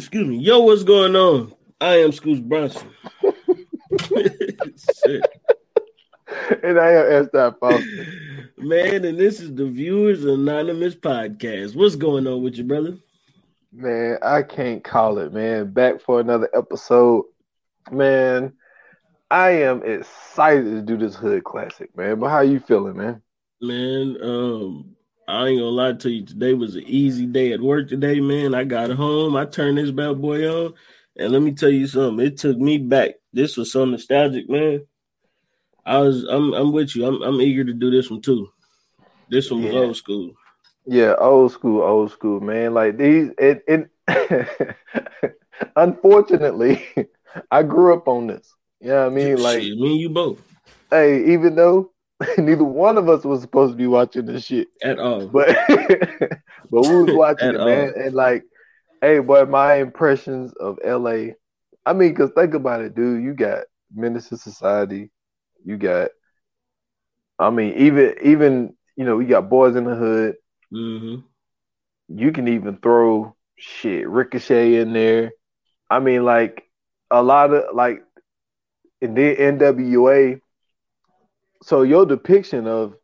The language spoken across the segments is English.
Excuse me. Yo, what's going on? I am Scoots Bronson. And I am S. Foster. Man, and this is the Viewers Anonymous podcast. What's going on with you, brother? Man, I can't call it, man. Back for another episode. Man, I am excited to do this hood classic, man. But how you feeling, man? Man, um, I ain't gonna lie to you. Today was an easy day at work today, man. I got home, I turned this bad boy on, and let me tell you something. It took me back. This was so nostalgic, man. I was, I'm, I'm with you. I'm, I'm eager to do this one too. This one was Yeah. old school. Yeah, old school, old school, man. Like these, it, it unfortunately, I grew up on this. You know what I mean? Like, me and you both hey, even though neither one of us was supposed to be watching this shit, at all. but but we was watching it, man, and like, hey, boy, my impressions of LA. I mean, cause think about it, dude. You got Menace II Society, you got. I mean, even even you know, you got Boyz n the Hood. hmm You can even throw shit Ricochet in there. I mean, like a lot of like in the NWA. So your depiction of,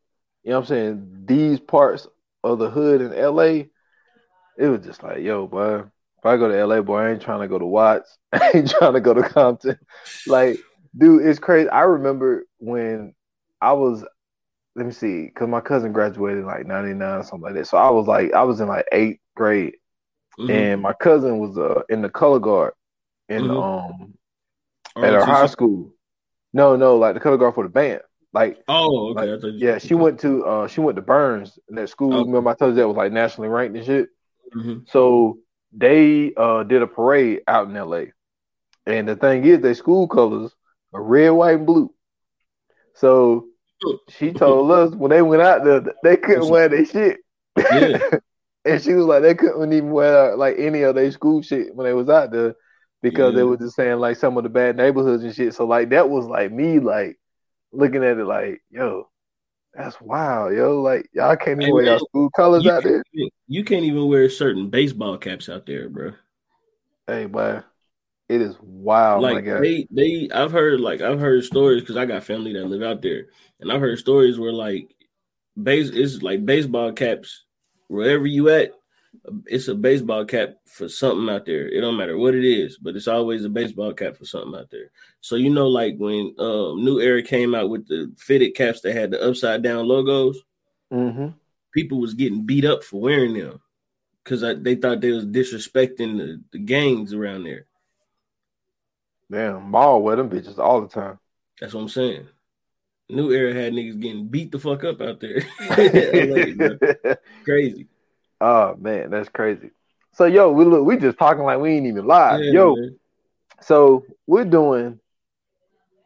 you know what I'm saying, these parts of the hood in LA, it was just like, yo, boy, if I go to LA, boy, I ain't trying to go to Watts. I ain't trying to go to Compton. Like, dude, it's crazy. I remember when I was, let me see, because my cousin graduated in like 99 or something like that. So I was like, I was in like eighth grade Mhm. and my cousin was uh in the color guard in Mhm. um at our high school. No, no, like the color guard for the band. Like, Oh, okay. like, I thought you- yeah, she went to uh she went to Burns in that school. Oh. Remember I told you that was like nationally ranked and shit. Mhm. So they uh did a parade out in LA. And the thing is, their school colors are red, white, and blue. So she told us when they went out there, they couldn't wear their shit. Yeah. and she was like, they couldn't even wear like any of their school shit when they was out there because they were just saying like some of the bad neighborhoods and shit. So like that was like me like looking at it like, yo, that's wild, yo. Like y'all can't even Hey, wear man, y'all school colors You out there. you can't even wear certain baseball caps out there, bro. Hey, boy, it is wild, like they, they, I've heard like I've heard stories because I got family that live out there, and I've heard stories where like base it's like baseball caps wherever you at. It's a baseball cap for something out there. It don't matter what it is, but it's always a baseball cap for something out there. So you know, like when um, New Era came out with the fitted caps that had the upside down logos, hmm people was getting beat up for wearing them because they thought they was disrespecting the, the gangs around there. Damn, ball wear them bitches all the time. That's what I'm saying. New era had niggas getting beat the fuck up out there. LA. Crazy. Oh man, that's crazy. So yo, we look, we just talking like we ain't even live. Yeah, yo, man. So we're doing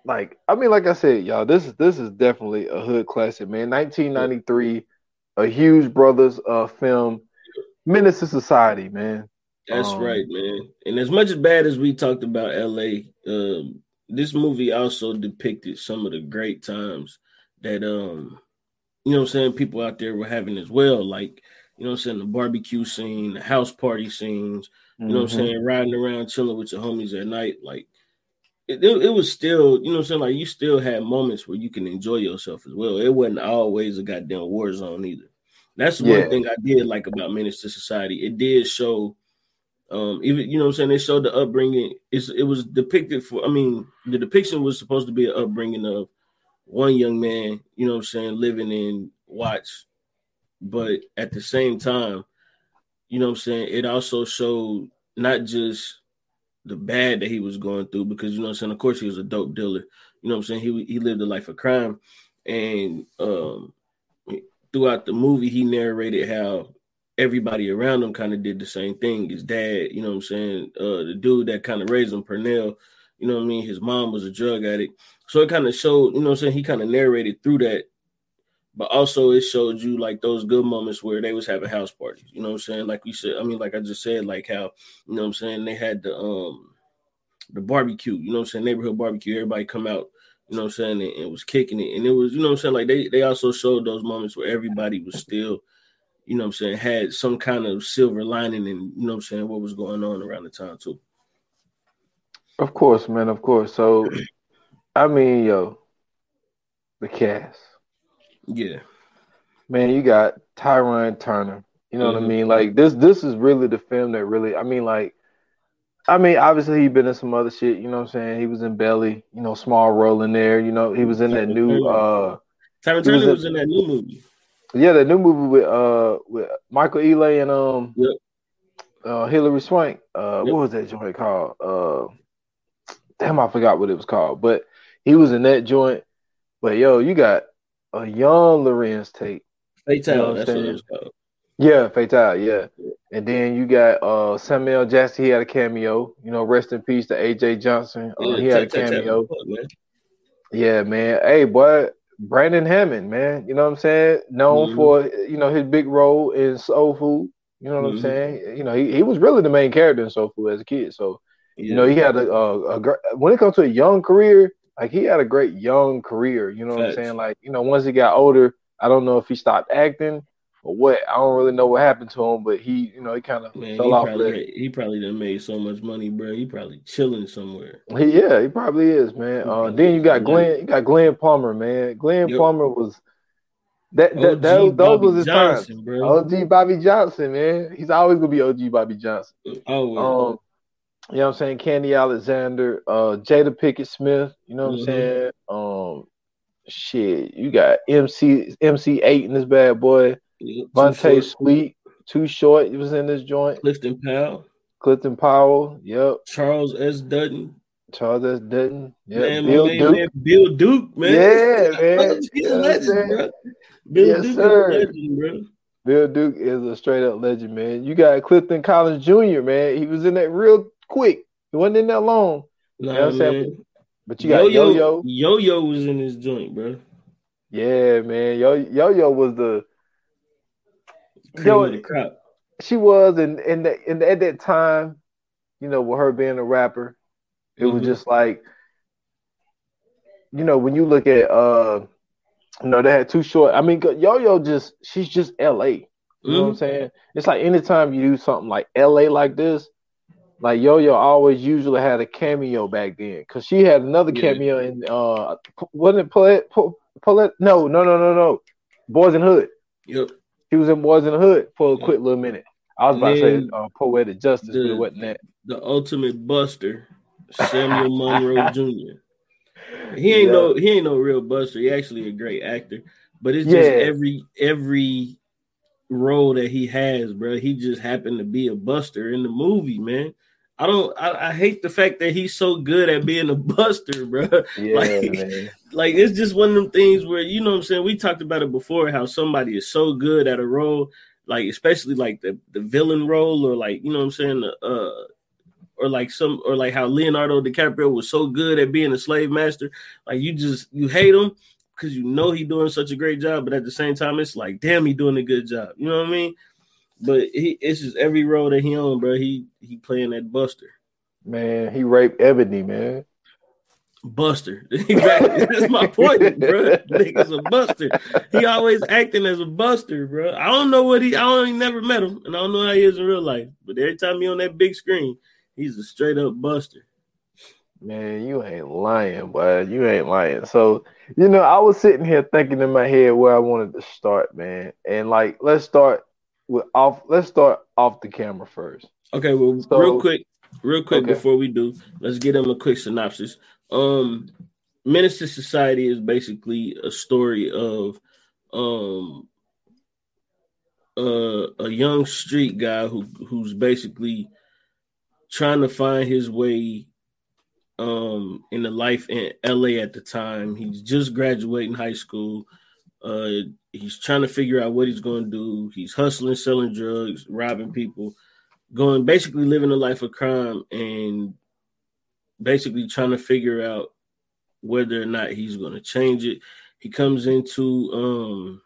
like I mean, like I said, y'all, this is this is definitely a hood classic, man. 1993, a Hughes Brothers uh film, Menace II Society, man. That's Um, right, man. And as much as bad as we talked about LA, um, this movie also depicted some of the great times that um, you know what I'm saying, people out there were having as well. Like, you know what I'm saying, the barbecue scene, the house party scenes, You know what I'm saying? Riding around, chilling with your homies at night. Like it, it, it was still, you know what I'm saying? Like you still had moments where you can enjoy yourself as well. It wasn't always a goddamn war zone either. That's Yeah. one thing I did like about Menace II Society. It did show um even you know what I'm saying, they showed the upbringing. It's it was depicted for I mean, the depiction was supposed to be an upbringing of one young man, you know what I'm saying, living in Watts, but at the same time, you know what I'm saying, it also showed not just the bad that he was going through, because you know what I'm saying, of course he was a dope dealer. You know what I'm saying? He he lived a life of crime. And um throughout the movie, he narrated how everybody around him kind of did the same thing. His dad, you know what I'm saying? Uh, the dude that kind of raised him, Pernell, you know what I mean? His mom was a drug addict. So it kind of showed, you know what I'm saying? He kind of narrated through that. But also it showed you like those good moments where they was having house parties. You know what I'm saying? Like we said, I mean, like I just said, like how, you know what I'm saying, they had the um the barbecue, you know what I'm saying, neighborhood barbecue, everybody come out, you know what I'm saying, and it was kicking it. And it was, you know what I'm saying, like they they also showed those moments where everybody was still you know what I'm saying, had some kind of silver lining and you know what I'm saying, what was going on around the time too. Of course, man, of course. So I mean, yo, the cast. Yeah. Man, you got Tyrin Turner. You know mm-hmm. what I mm-hmm. mean? Like this this is really the film that really I mean like I mean, obviously he been in some other shit, you know what I'm saying? He was in Belly, you know, small role in there, you know, he was in that new uh Tyrin Turner was in, was in that new movie. Yeah, the new movie with uh with Michael Ealy and um yep. uh Hilary Swank. Uh yep. what was that joint called? Uh damn I forgot what it was called. But he was in that joint. But yo, you got a young Larenz Tate. Fatale, you know that's what it was called. Yeah, Fatal, yeah. And then you got uh Samuel Jackson, he had a cameo. You know, rest in peace to AJ Johnson. Uh, yeah, he had a cameo. Yeah, man. Hey, boy, Brandon Hammond, man. You know what I'm saying? Known mm-hmm. for you know his big role in Soul Food. You know what mm-hmm. I'm saying? You know, he, he was really the main character in Soul Food as a kid. So, yeah. you know, he had a, a, a, when it comes to a young career, like he had a great young career. You know what I'm saying? Like, you know, once he got older, I don't know if he stopped acting or what. I don't really know what happened to him, but he, you know, he kind of fell off. Probably, he probably done made so much money, bro. He probably chilling somewhere. He, yeah, he probably is, man. Uh, then you got Glenn, you got Glenn Plummer, man. Glenn yep. Plummer was that that, that those was his Johnson, time. Bro. OG Bobby Johnson, man. He's always gonna be OG Bobby Johnson. Oh, um, you know what I'm saying? Candy Alexander, uh, Jada Pinkett Smith, You know what mm-hmm. I'm saying? Um, shit, you got MC MC Eiht in this bad boy. Vonte Sweet, too short. He was in this joint. Clifton Powell. Clifton Powell. Yep. Charles S. Dutton. Charles S. Dutton. Yeah. Man, Bill man, Duke. Man, Bill Duke, man. Yeah, man. He's a legend, bro. Bill yes, Duke sir. is a legend, bro. Bill Duke is a straight up legend, man. You got Clifton Collins Jr., man. He was in that real quick. It wasn't in that long. Nah, you know what I'm saying? But you got Yo Yo. Yo Yo was in his joint, bro. Yeah, man. Yo Yo Yo was the Yo, she was, and and, and at that time, you know, with her being a rapper, it mm-hmm. was just like, you know, when you look at, uh, you know, they had too short. I mean, Yo Yo just she's just L.A. You mm-hmm. know what I'm mm-hmm. saying? It's like anytime you do something like L.A. like this, like Yo Yo always usually had a cameo back then because she had another yeah. cameo in uh wasn't it Paulette, Paulette? No, no, no, no, no. Boys in Hood. Yep. He was in Boyz n the Hood for a quick little minute. I was about to say uh, poetic justice, the, but it wasn't that. The ultimate buster, Samuel Monroe Jr. He ain't yeah. no he ain't no real buster. He actually a great actor, but it's just yeah. every every role that he has, bro. He just happened to be a buster in the movie, man. I don't. I, I, hate the fact that he's so good at being a buster, bro. Yeah, like, man. like it's just one of them things where you know what I'm saying. We talked about it before, how somebody is so good at a role, like especially like the the villain role, or like you know what I'm saying, uh, or like some, or like how Leonardo DiCaprio was so good at being a slave master. Like you just you hate him because you know he's doing such a great job, but at the same time, it's like, damn, he doing a good job. You know what I mean? But he it's just every role that he on, bro. He he playing that Buster. Man, he raped Ebony, man. Buster. exactly. That's my point, bro. Nigga's a buster. He always acting as a buster, bro. I don't know what he. I only never met him, and I don't know how he is in real life. But every time he on that big screen, he's a straight up buster. Man, you ain't lying, boy. You ain't lying. So, you know, I was sitting here thinking in my head where I wanted to start, man. And like, let's start off. Let's start off the camera first. Okay, well, so, real quick, real quick okay. before we do, let's get them a quick synopsis. Um, Menace II Society is basically a story of um uh, a young street guy who who's basically trying to find his way um in the life in LA at the time. He's just graduating high school. Uh he's trying to figure out what he's going to do. He's hustling, selling drugs, robbing people, going basically living a life of crime and basically trying to figure out whether or not he's going to change it. He comes into um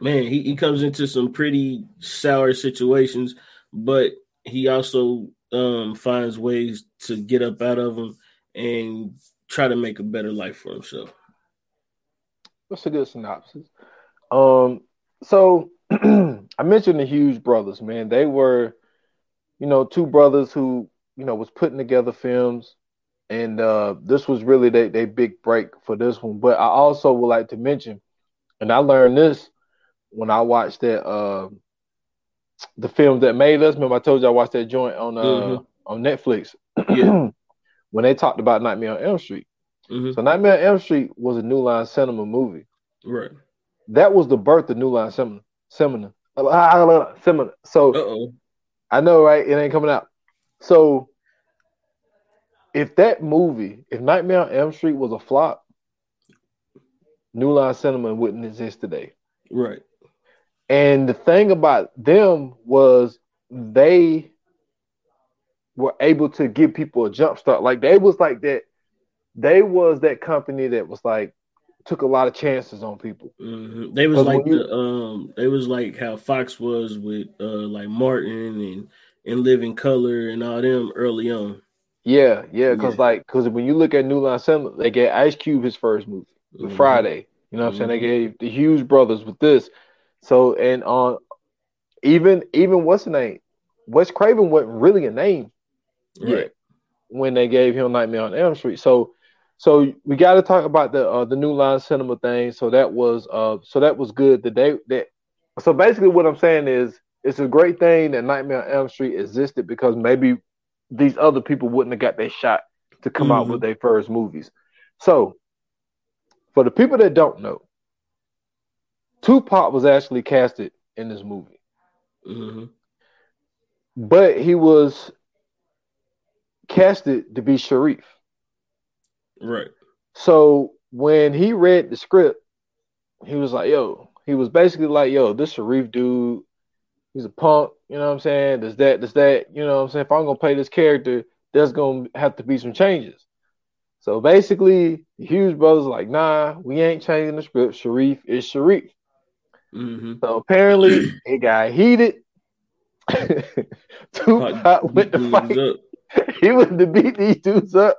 man, he, he comes into some pretty sour situations, but he also um finds ways to get up out of them and try to make a better life for himself. That's a good synopsis. Um, so I mentioned the Hughes brothers, man. They were, you know, two brothers who, you know, was putting together films, and uh, this was really their they big break for this one. But I also would like to mention, and I learned this when I watched that uh, the film that made us. Remember, I told you I watched that joint on uh, mm-hmm. on Netflix. Yeah. when they talked about Nightmare on Elm Street. Mm-hmm. So Nightmare on Elm Street was a New Line Cinema movie. Right. That was the birth of New Line Cinema. Cinema. Uh, uh, uh, Cinema. So Uh-oh. I know, right? It ain't coming out. So if that movie, if Nightmare on Elm Street was a flop, New Line Cinema wouldn't exist today. Right. And the thing about them was they were able to give people a jump start. Like they was like that. They was that company that was like took a lot of chances on people. Mm-hmm. They was like you, the um. They was like how Fox was with uh like Martin and and Living Color and all them early on. Yeah, yeah, because yeah. like because when you look at New Line Cinema, they gave Ice Cube his first movie, mm-hmm. Friday. You know what mm-hmm. I'm saying? They mm-hmm. gave the Hughes brothers with this. So and on uh, even even what's the name? Wes Craven wasn't really a name right. yet when they gave him Nightmare on Elm Street. So so we got to talk about the uh, the new line cinema thing. So that was uh so that was good. The day that so basically what I'm saying is it's a great thing that Nightmare on Elm Street existed because maybe these other people wouldn't have got their shot to come mm-hmm. out with their first movies. So for the people that don't know, Tupac was actually casted in this movie. Mm-hmm. But he was casted to be Sharif. Right. So when he read the script, he was like, yo, he was basically like, yo, this Sharif dude, he's a punk, you know what I'm saying? Does that, does that, you know what I'm saying? If I'm gonna play this character, there's gonna have to be some changes. So basically, the Hughes brothers like, nah, we ain't changing the script. Sharif is Sharif. Mm-hmm. So apparently it got heated. Tupac went to fight. he went to beat these dudes up.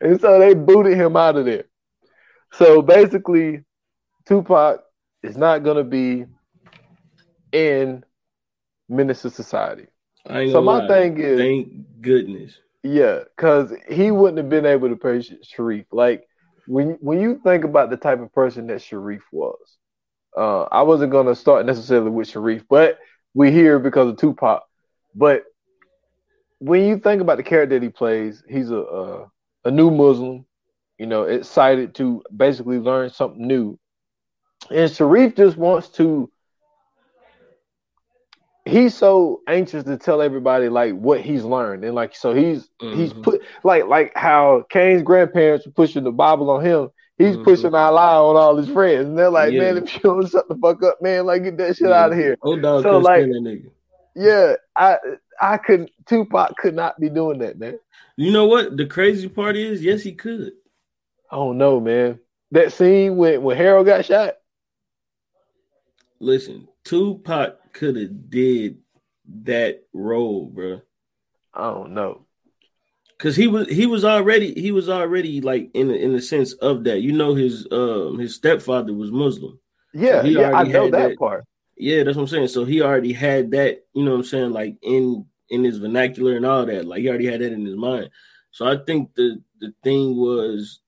And so they booted him out of there. So basically, Tupac is not gonna be in II Society. so my lie. thing is thank goodness. Yeah, because he wouldn't have been able to pay Sharif. Like when when you think about the type of person that Sharif was, uh, I wasn't gonna start necessarily with Sharif, but we here because of Tupac. But when you think about the character that he plays, he's a a, a new Muslim, you know, excited to basically learn something new. And Sharif just wants to he's so anxious to tell everybody like what he's learned and like so he's mm-hmm. he's put like like how Caine's grandparents were pushing the Bible on him He's mm-hmm. pushing Allah on all his friends, and they're like, yeah. "Man, if you don't shut the fuck up, man, like get that shit yeah. out of here." O Dog so like, nigga. Yeah, I I could Tupac could not be doing that, man. You know what? The crazy part is, yes, he could. I don't know, man. That scene when when Harold got shot. Listen, Tupac could have did that role, bro. I don't know because he was he was already he was already like in in the sense of that. You know, his um his stepfather was Muslim. Yeah, so yeah, I know that, that, part. Yeah, that's what I'm saying. So he already had that. You know what I'm saying? Like in in his vernacular and all that. Like he already had that in his mind. So I think the the thing was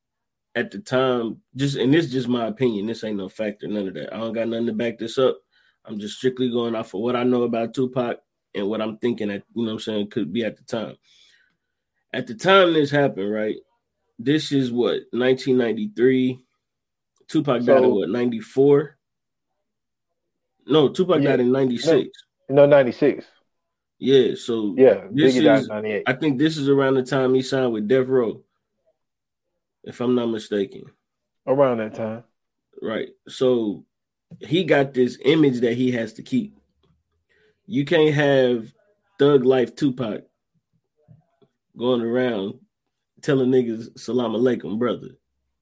at the time just and this is just my opinion. This ain't no factor, none of that. I don't got nothing to back this up. I'm just strictly going off of what I know about Tupac and what I'm thinking that you know what I'm saying could be at the time at the time this happened, right? This is what 1993. Tupac so, died in what 94? No, Tupac yeah, died in 96. No, no, 96. Yeah, so yeah, this is, I think this is around the time he signed with Death Row, if I'm not mistaken. Around that time. right? So he got this image that he has to keep. You can't have Thug Life Tupac going around telling niggas salam alaikum, brother.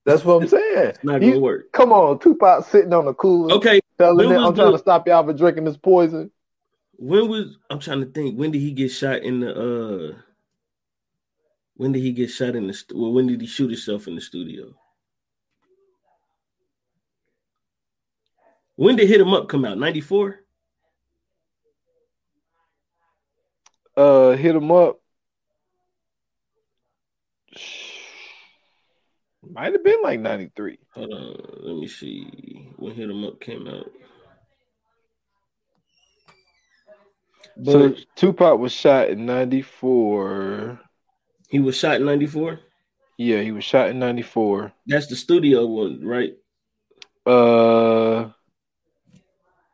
That's what I'm saying. It's not gonna work. Come on, Tupac sitting on the cooler, Okay, telling when I'm trying the- to stop y'all from drinking this poison. when was I'm trying to think? When did he get shot in the? uh When did he get shot in the? st- Well, when did he shoot himself in the studio? When did Hit 'Em Up come out? 94? Uh, hit him up. Might have been like 93. Hold on, let me see when Hit 'Em Up came out. But so Tupac was shot in 94. he was shot in 94. Yeah, he was shot in 94. That's the studio one, right? Uh,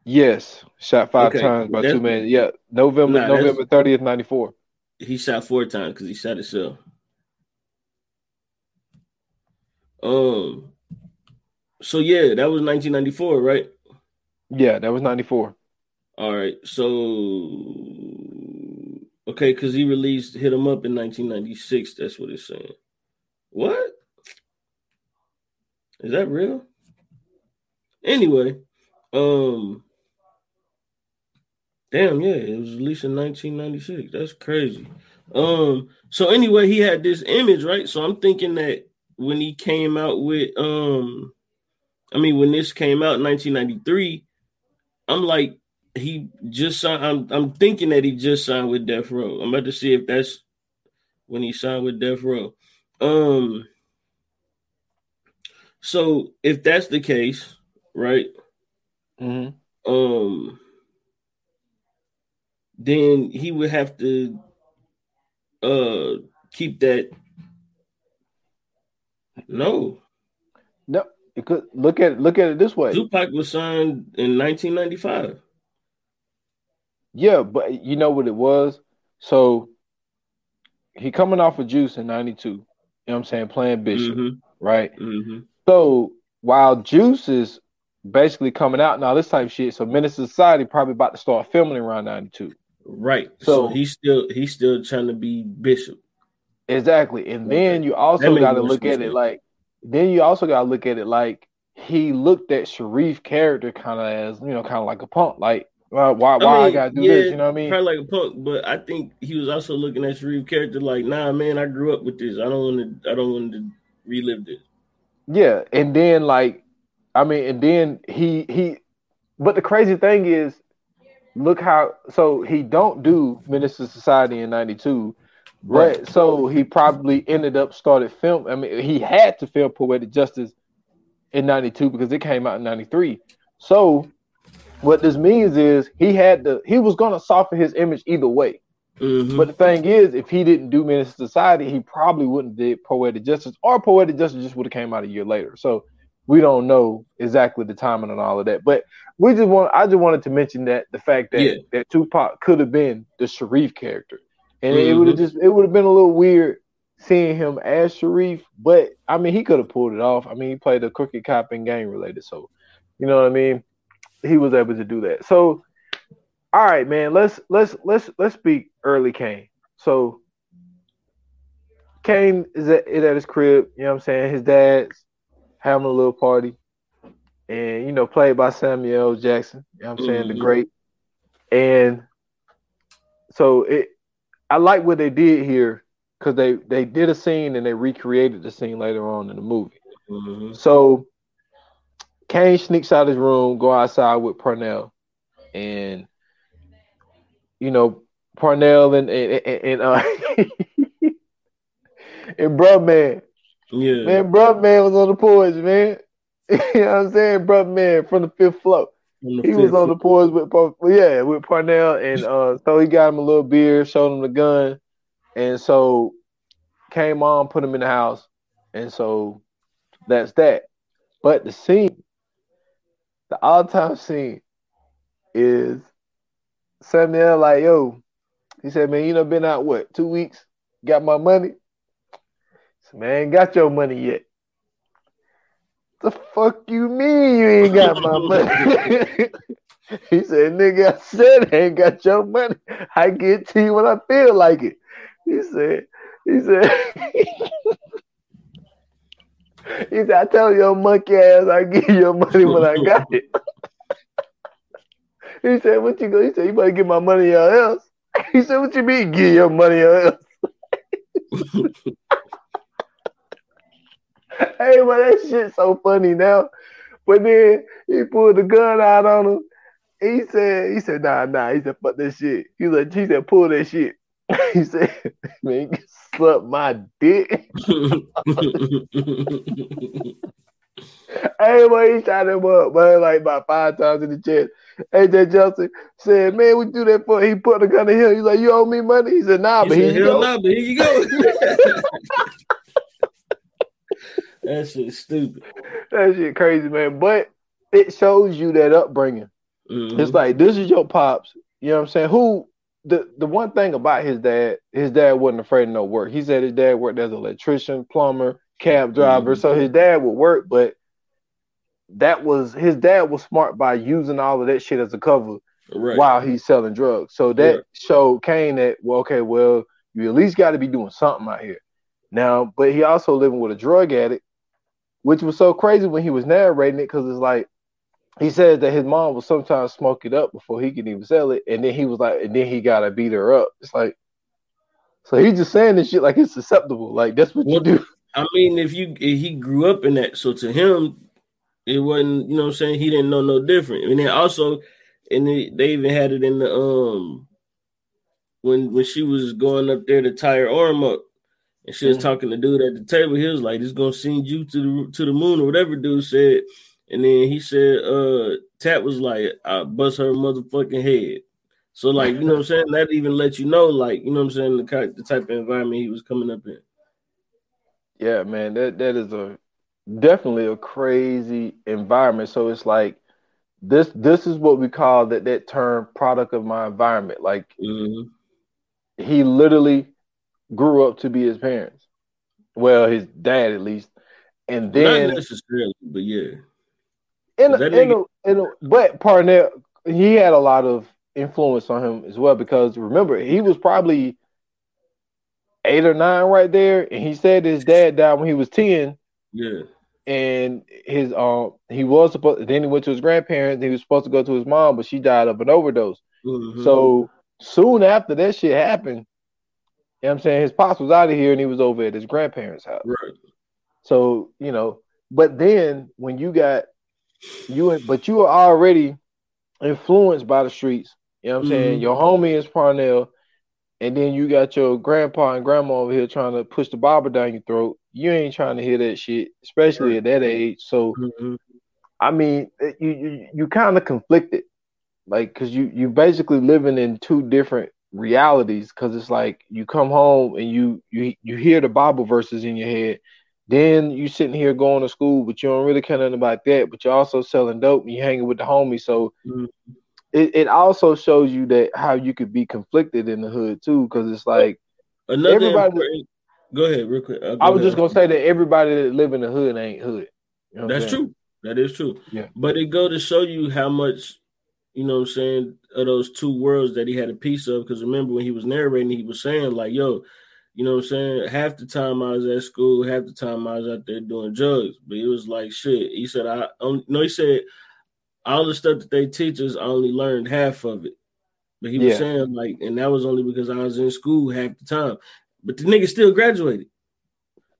yes, shot five Okay, times by that's- two men. Yeah, November Nah, November 30th, 94. He shot four times because he shot himself. Um. So yeah, that was 1994, right? Yeah, that was 94. All right. So okay, because he released "Hit 'Em Up" in 1996. That's what it's saying. What? Is that real? Anyway, um, damn, yeah, it was released in 1996. That's crazy. Um, so anyway, he had this image, right? So I'm thinking that when he came out with, um, I mean, when this came out in 1993, I'm like, he just signed. I'm, I'm thinking that he just signed with Death Row. I'm about to see if that's when he signed with Death Row. Um, so if that's the case, right? hmm um then he would have to uh keep that no No, you could look at it, look at it this way. tupac was signed in 1995 Yeah, but you know what it was? So he coming off of Juice in 92. You know what I'm saying? Playing Bishop, Mhm, right? mhm. So while Juice is basically coming out now, this type of shit. So II Society probably about to start filming around 92. right so, So- he's still he's still trying to be bishop Exactly. And then you also got to look at it like, then you also got to look at it like he looked at Sharif character kind of as, you know, kind of like a punk. Like, why, why I, mean, got to do yeah, this? You know what I mean? probably like a punk but i think he was also looking at Sharif character like nah man i grew up with this i don't want to i don't want to relive this Yeah, and then like, I mean, and then he he, but the crazy thing is, look how so he don't do Menace II Society in '92, Right. so he probably ended up started film. I mean, he had to film Poetic Justice in '92 because it came out in '93. So what this means is he had to he was gonna soften his image either way. Mhm. But the thing is, if he didn't do Menace II Society, he probably wouldn't did Poetic Justice, or Poetic Justice just would have came out a year later. So we don't know exactly the timing and all of that. But we just want I just wanted to mention that the fact that Yeah. that Tupac could have been the Sharif character, and it would have just it would have been a little weird seeing him as Sharif. But I mean, he could have pulled it off. I mean, he played a crooked cop and gang related, so you know what I mean. He was able to do that. So all right, man. Let's let's let's let's speak early Caine. So Caine is at, is at his crib. You know what I'm saying? His dad's having a little party, and you know, played by Samuel Jackson. You know what I'm saying? The Mhm. great. And so it, I like what they did here because they they did a scene and they recreated the scene later on in the movie. Mhm. So Caine sneaks out of his room, go outside with Pernell, and you know Pernell and and, and, and uh and bruh man, yeah man, bruh man was on the porch, man. you know what I'm saying, bruh man from the fifth floor. He was on the porch with yeah with Pernell, and uh so he got him a little beer, showed him the gun, and so came on, put him in the house, and so that's that. But the scene, the all-time scene, is Samuel like, yo, he said, man, you know, been out what two weeks? Got my money? Said, man, got your money yet. The fuck you mean you ain't got my money? he said, nigga, I said I ain't got your money. I get to you when I feel like it. He said, he said, he said, I tell your monkey ass I give you your money when I got it. he said, what you go? He said, you better get my money or else. He said, what you mean give your money or else? hey, well, that shit's so funny now. But then he pulled the gun out on him. He said, he said, nah, nah. He said, fuck that shit. He like, he said, pull that shit. he said, man, suck my dick. hey, he shot him up, man, like about five times in the chest. AJ Johnson said, man, we do that for. He put the gun in him. He's like, you owe me money? He said, nah, he but said, here you go. Nah, but here you go. That shit stupid. That shit crazy, man. But it shows you that upbringing. Mm-hmm. It's like this is your pops. You know what I'm saying? Who the the one thing about his dad, his dad wasn't afraid of no work. He said his dad worked as an electrician, plumber, cab driver. Mm-hmm. So his dad would work, but that was his dad was smart by using all of that shit as a cover right. while he's selling drugs. So that right. showed Caine that well, okay, well, you at least got to be doing something out here. Now, but he also living with a drug addict, which was so crazy when he was narrating it because it's like he said that his mom would sometimes smoke it up before he could even sell it, and then he was like, and then he gotta beat her up. It's like, so he's just saying this shit like it's acceptable, like that's what well, you do. I mean, if you if he grew up in that, so to him, it wasn't. You know, what I'm saying he didn't know no different. And then also, and they, they even had it in the um when when she was going up there to tie her arm up, and she was mm-hmm. talking to dude at the table. He was like, "This gonna send you to the to the moon," or whatever. Dude said. And then he said, uh, Tat was like, I bust her motherfucking head. So, like, you know what I'm saying? That even let you know, like, you know what I'm saying, the, the type of environment he was coming up in. Yeah, man, that that is a definitely a crazy environment. So it's like this this is what we call that that term product of my environment. Like mm-hmm. he literally grew up to be his parents. Well, his dad at least. And then not necessarily, but yeah in, a, in, a, in a, but Pernell, he had a lot of influence on him as well because remember he was probably eight or nine right there, and he said his dad died when he was ten. Yeah, and his um he was supposed then he went to his grandparents. he was supposed to go to his mom, but she died of an overdose. Mm-hmm. So soon after that shit happened, you know what I'm saying his pops was out of here and he was over at his grandparents' house. Right. So you know, but then when you got you but you are already influenced by the streets. You know what I'm mm-hmm. saying? Your homie is Pernell, and then you got your grandpa and grandma over here trying to push the Bible down your throat. You ain't trying to hear that shit, especially at that age. So, mm-hmm. I mean, you you, you kind of conflicted, like, cause you you basically living in two different realities. Cause it's like you come home and you you you hear the Bible verses in your head, then you sitting here going to school, but you don't really care nothing about that. But you're also selling dope and you hanging with the homies. So mm-hmm. it, it also shows you that how you could be conflicted in the hood too, because it's like another everybody. Go ahead, real quick. Uh, I was ahead. just gonna say that everybody that live in the hood ain't hood. You know That's true. That is true. Yeah. But it go to show you how much, you know what I'm saying, of those two worlds that he had a piece of. Because remember when he was narrating, he was saying, like, yo, you know what I'm saying? Half the time I was at school, half the time I was out there doing drugs. But it was like shit. He said I um, no, he said all the stuff that they teach us, I only learned half of it. But he was yeah. saying like, and that was only because I was in school half the time. But the nigga still graduated.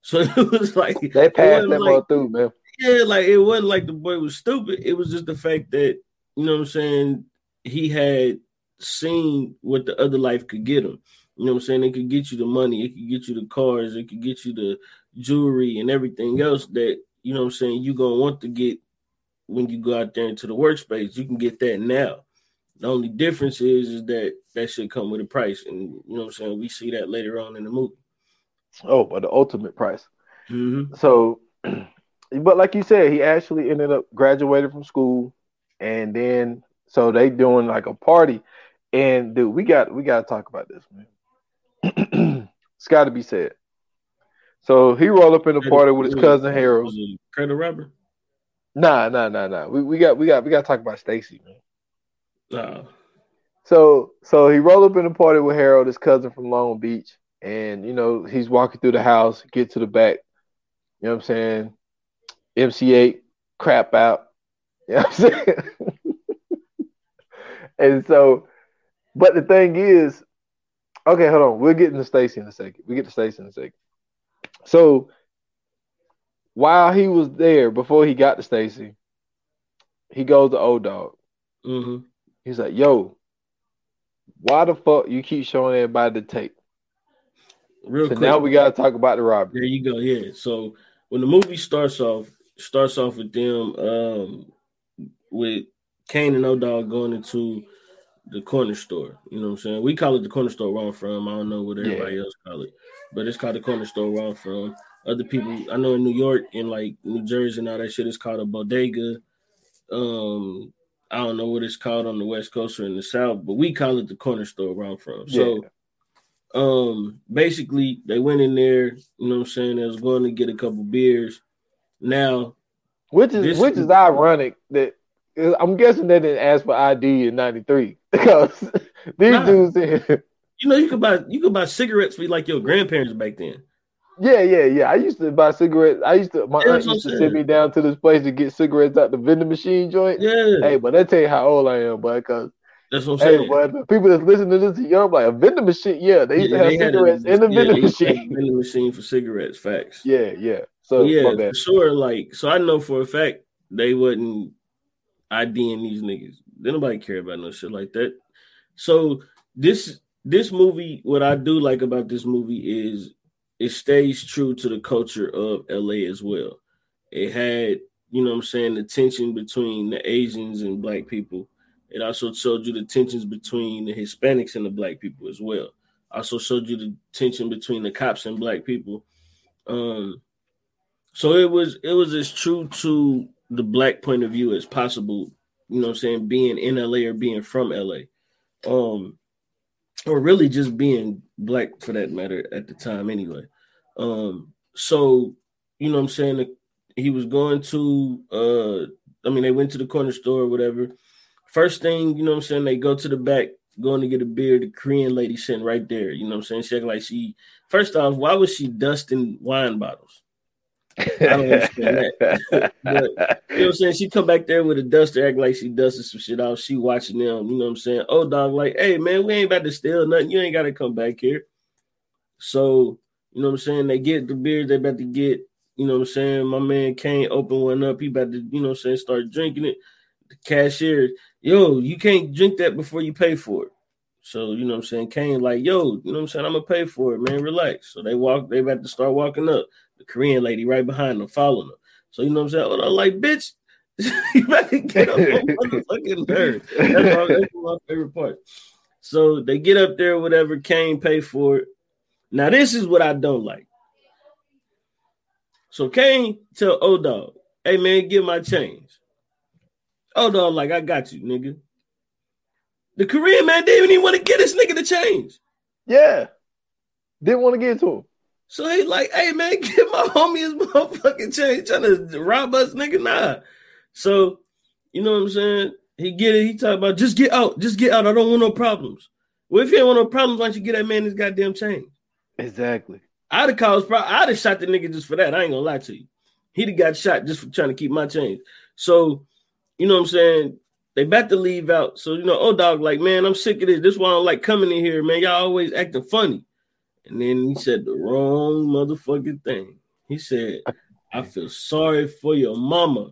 So it was like they passed that like, through, man. Yeah, like it wasn't like the boy was stupid. It was just the fact that, you know what I'm saying, he had seen what the other life could get him. You know what I'm saying? It could get you the money, it could get you the cars, it could get you the jewelry and everything else that you know what I'm saying you're gonna want to get when you go out there into the workspace. You can get that now. The only difference is is that that should come with a price, and you know what I'm saying. We see that later on in the movie. Oh, but the ultimate price. Mm-hmm. So, but like you said, he actually ended up graduating from school, and then so they doing like a party, and dude, we got we got to talk about this, man. it's got to be said. So he rolled up in the party with his cousin Harold. Credit robber. Nah, nah, nah, nah. We we got we got we got to talk about Stacy, man. Nah. So so he rolled up in the party with Harold, his cousin from Long Beach, and you know he's walking through the house, get to the back. You know what I'm saying? MC Eiht crap out. You know what I'm saying? and so, but the thing is, okay, hold on. We'll get into Stacy in a second. We get to Stacy in a second. So while he was there, before he got to Stacy, he goes to O Dog. Mm-hmm. He's like, "Yo, why the fuck you keep showing everybody the tape?" Real So quick. now we got to talk about the robbery. There you go. Yeah. So when the movie starts off, starts off with them um with Caine and O Dog going into the corner store. You know what I'm saying? We call it the corner store where I'm from. I don't know what everybody else call it, but it's called the corner store where I'm from. Other people I know in New York and like New Jersey and all that shit is called a bodega. Um, I don't know what it's called on the West Coast or in the South, but we call it the corner store where I'm from. So um basically they went in there, you know what I'm saying, they was going to get a couple beers. Now, Which is which is ironic that I'm guessing they didn't ask for ID in '93 because these Nah. dudes. In, you know, you could buy you could buy cigarettes for like your grandparents back then. yeah, yeah, yeah. I used to buy cigarettes. I used to. My aunt used to send me down to this place to get cigarettes out the vending machine joint. Yeah, Hey, but that tell you how old I am, boy. Because that's what I'm hey, saying. boy, the people that's listening to this are young. Like a vending machine. Yeah, they used Yeah, to have had a- cigarettes in the yeah, vending they used to have a machine. vending machine for cigarettes. Facts. Yeah, yeah. So yeah, for sure. Like, so I know for a fact they wasn't IDing these niggas. Didn't nobody care about no shit like that. So this this movie, what I do like about this movie is it stays true to the culture of LA as well. It had, you know what I'm saying, the tension between the Asians and black people. It also showed you the tensions between the Hispanics and the black people as well. Also showed you the tension between the cops and black people. Um, so it was it was as true to the black point of view as possible, you know what I'm saying, being in LA or being from LA. Um or really just being black for that matter at the time anyway. Um so you know what I'm saying he was going to uh I mean they went to the corner store or whatever. First thing, you know what I'm saying, they go to the back going to get a beer, the Korean lady sitting right there, you know what I'm saying? She like she first off, why was she dusting wine bottles? I don't understand that. But, You know what I'm saying? She come back there with a duster, act like she dusted some shit off. She watching them, you know what I'm saying? Oh, dog, like, hey, man, we ain't about to steal nothing. You ain't got to come back here. So, you know what I'm saying? They get the beer they about to get, you know what I'm saying? My man Caine open one up. He about to, you know what I'm saying, start drinking it. The cashier, yo, you can't drink that before you pay for it. So, you know what I'm saying? Caine, like, yo, you know what I'm saying? I'm gonna pay for it, man. Relax. So they walk, they about to start walking up. The Korean lady right behind them, following them. So you know what I'm saying? Oh, I'm like, bitch, you better get up motherfucking. That's my, that's my favorite part. So they get up there, whatever, Caine pay for it. Now, this is what I don't like. So Caine tell O Dog, hey man, give my change. O Dog, like, I got you, nigga. The Korean man didn't even want to get this nigga the change. yeah. Didn't want to get to him. So he like, hey man, get my homie his motherfucking change. Trying to rob us, nigga. Nah. So, you know what I'm saying? He get it. He talk about just get out, just get out. I don't want no problems. Well, if you ain't want no problems, why don't you get that man his goddamn change? Exactly. I'd have caused pro- I'd have shot the nigga just for that. I ain't gonna lie to you. He'd have got shot just for trying to keep my change. So, you know what I'm saying? They about to leave out. So, you know, oh dog, like, man, I'm sick of this. This why I don't like coming in here, man. Y'all always acting funny. And then he said the wrong motherfucking thing. He said, I feel sorry for your mama.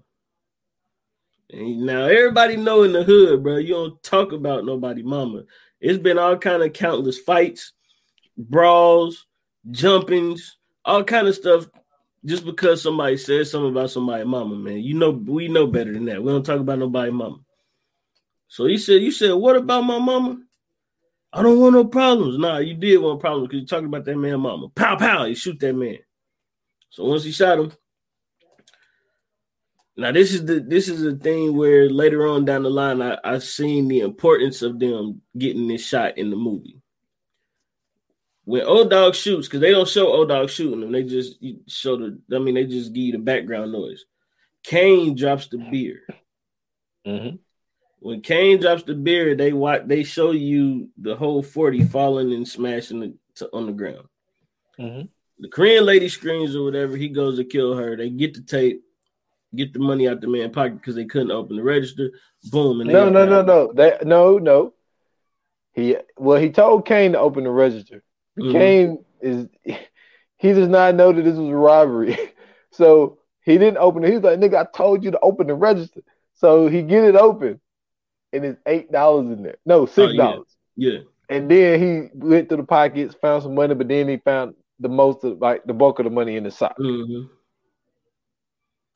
And now everybody know in the hood, bro, you don't talk about nobody mama. It's been all kind of countless fights, brawls, jumpings, all kind of stuff just because somebody says something about somebody mama, man. You know, we know better than that. We don't talk about nobody mama. So he said, You said, what about my mama? I don't want no problems. Nah, you did want problems because you're talking about that man mama. Pow pow, you shoot that man. So once he shot him, now this is the this is the thing where later on down the line I, I seen the importance of them getting this shot in the movie. When O Dog shoots, because they don't show O Dog shooting them, they just show the I mean they just give you the background noise. Caine drops the beer. Mm-hmm. When Caine drops the beer, they watch they show you the whole 40 falling and smashing the, to, on the ground. Mm-hmm. The Korean lady screams or whatever, he goes to kill her. They get the tape, get the money out the man's pocket because they couldn't open the register. Boom. And they No, no, no, no. That no, no. He well, he told Caine to open the register. Mhm. Caine is he does not know that this was a robbery. So he didn't open it. He's like, nigga, I told you to open the register. So he get it open and it's eight dollars in there. No, six dollars. Yeah. And then he went through the pockets, found some money, but then he found the most of like the bulk of the money in the sock. hmm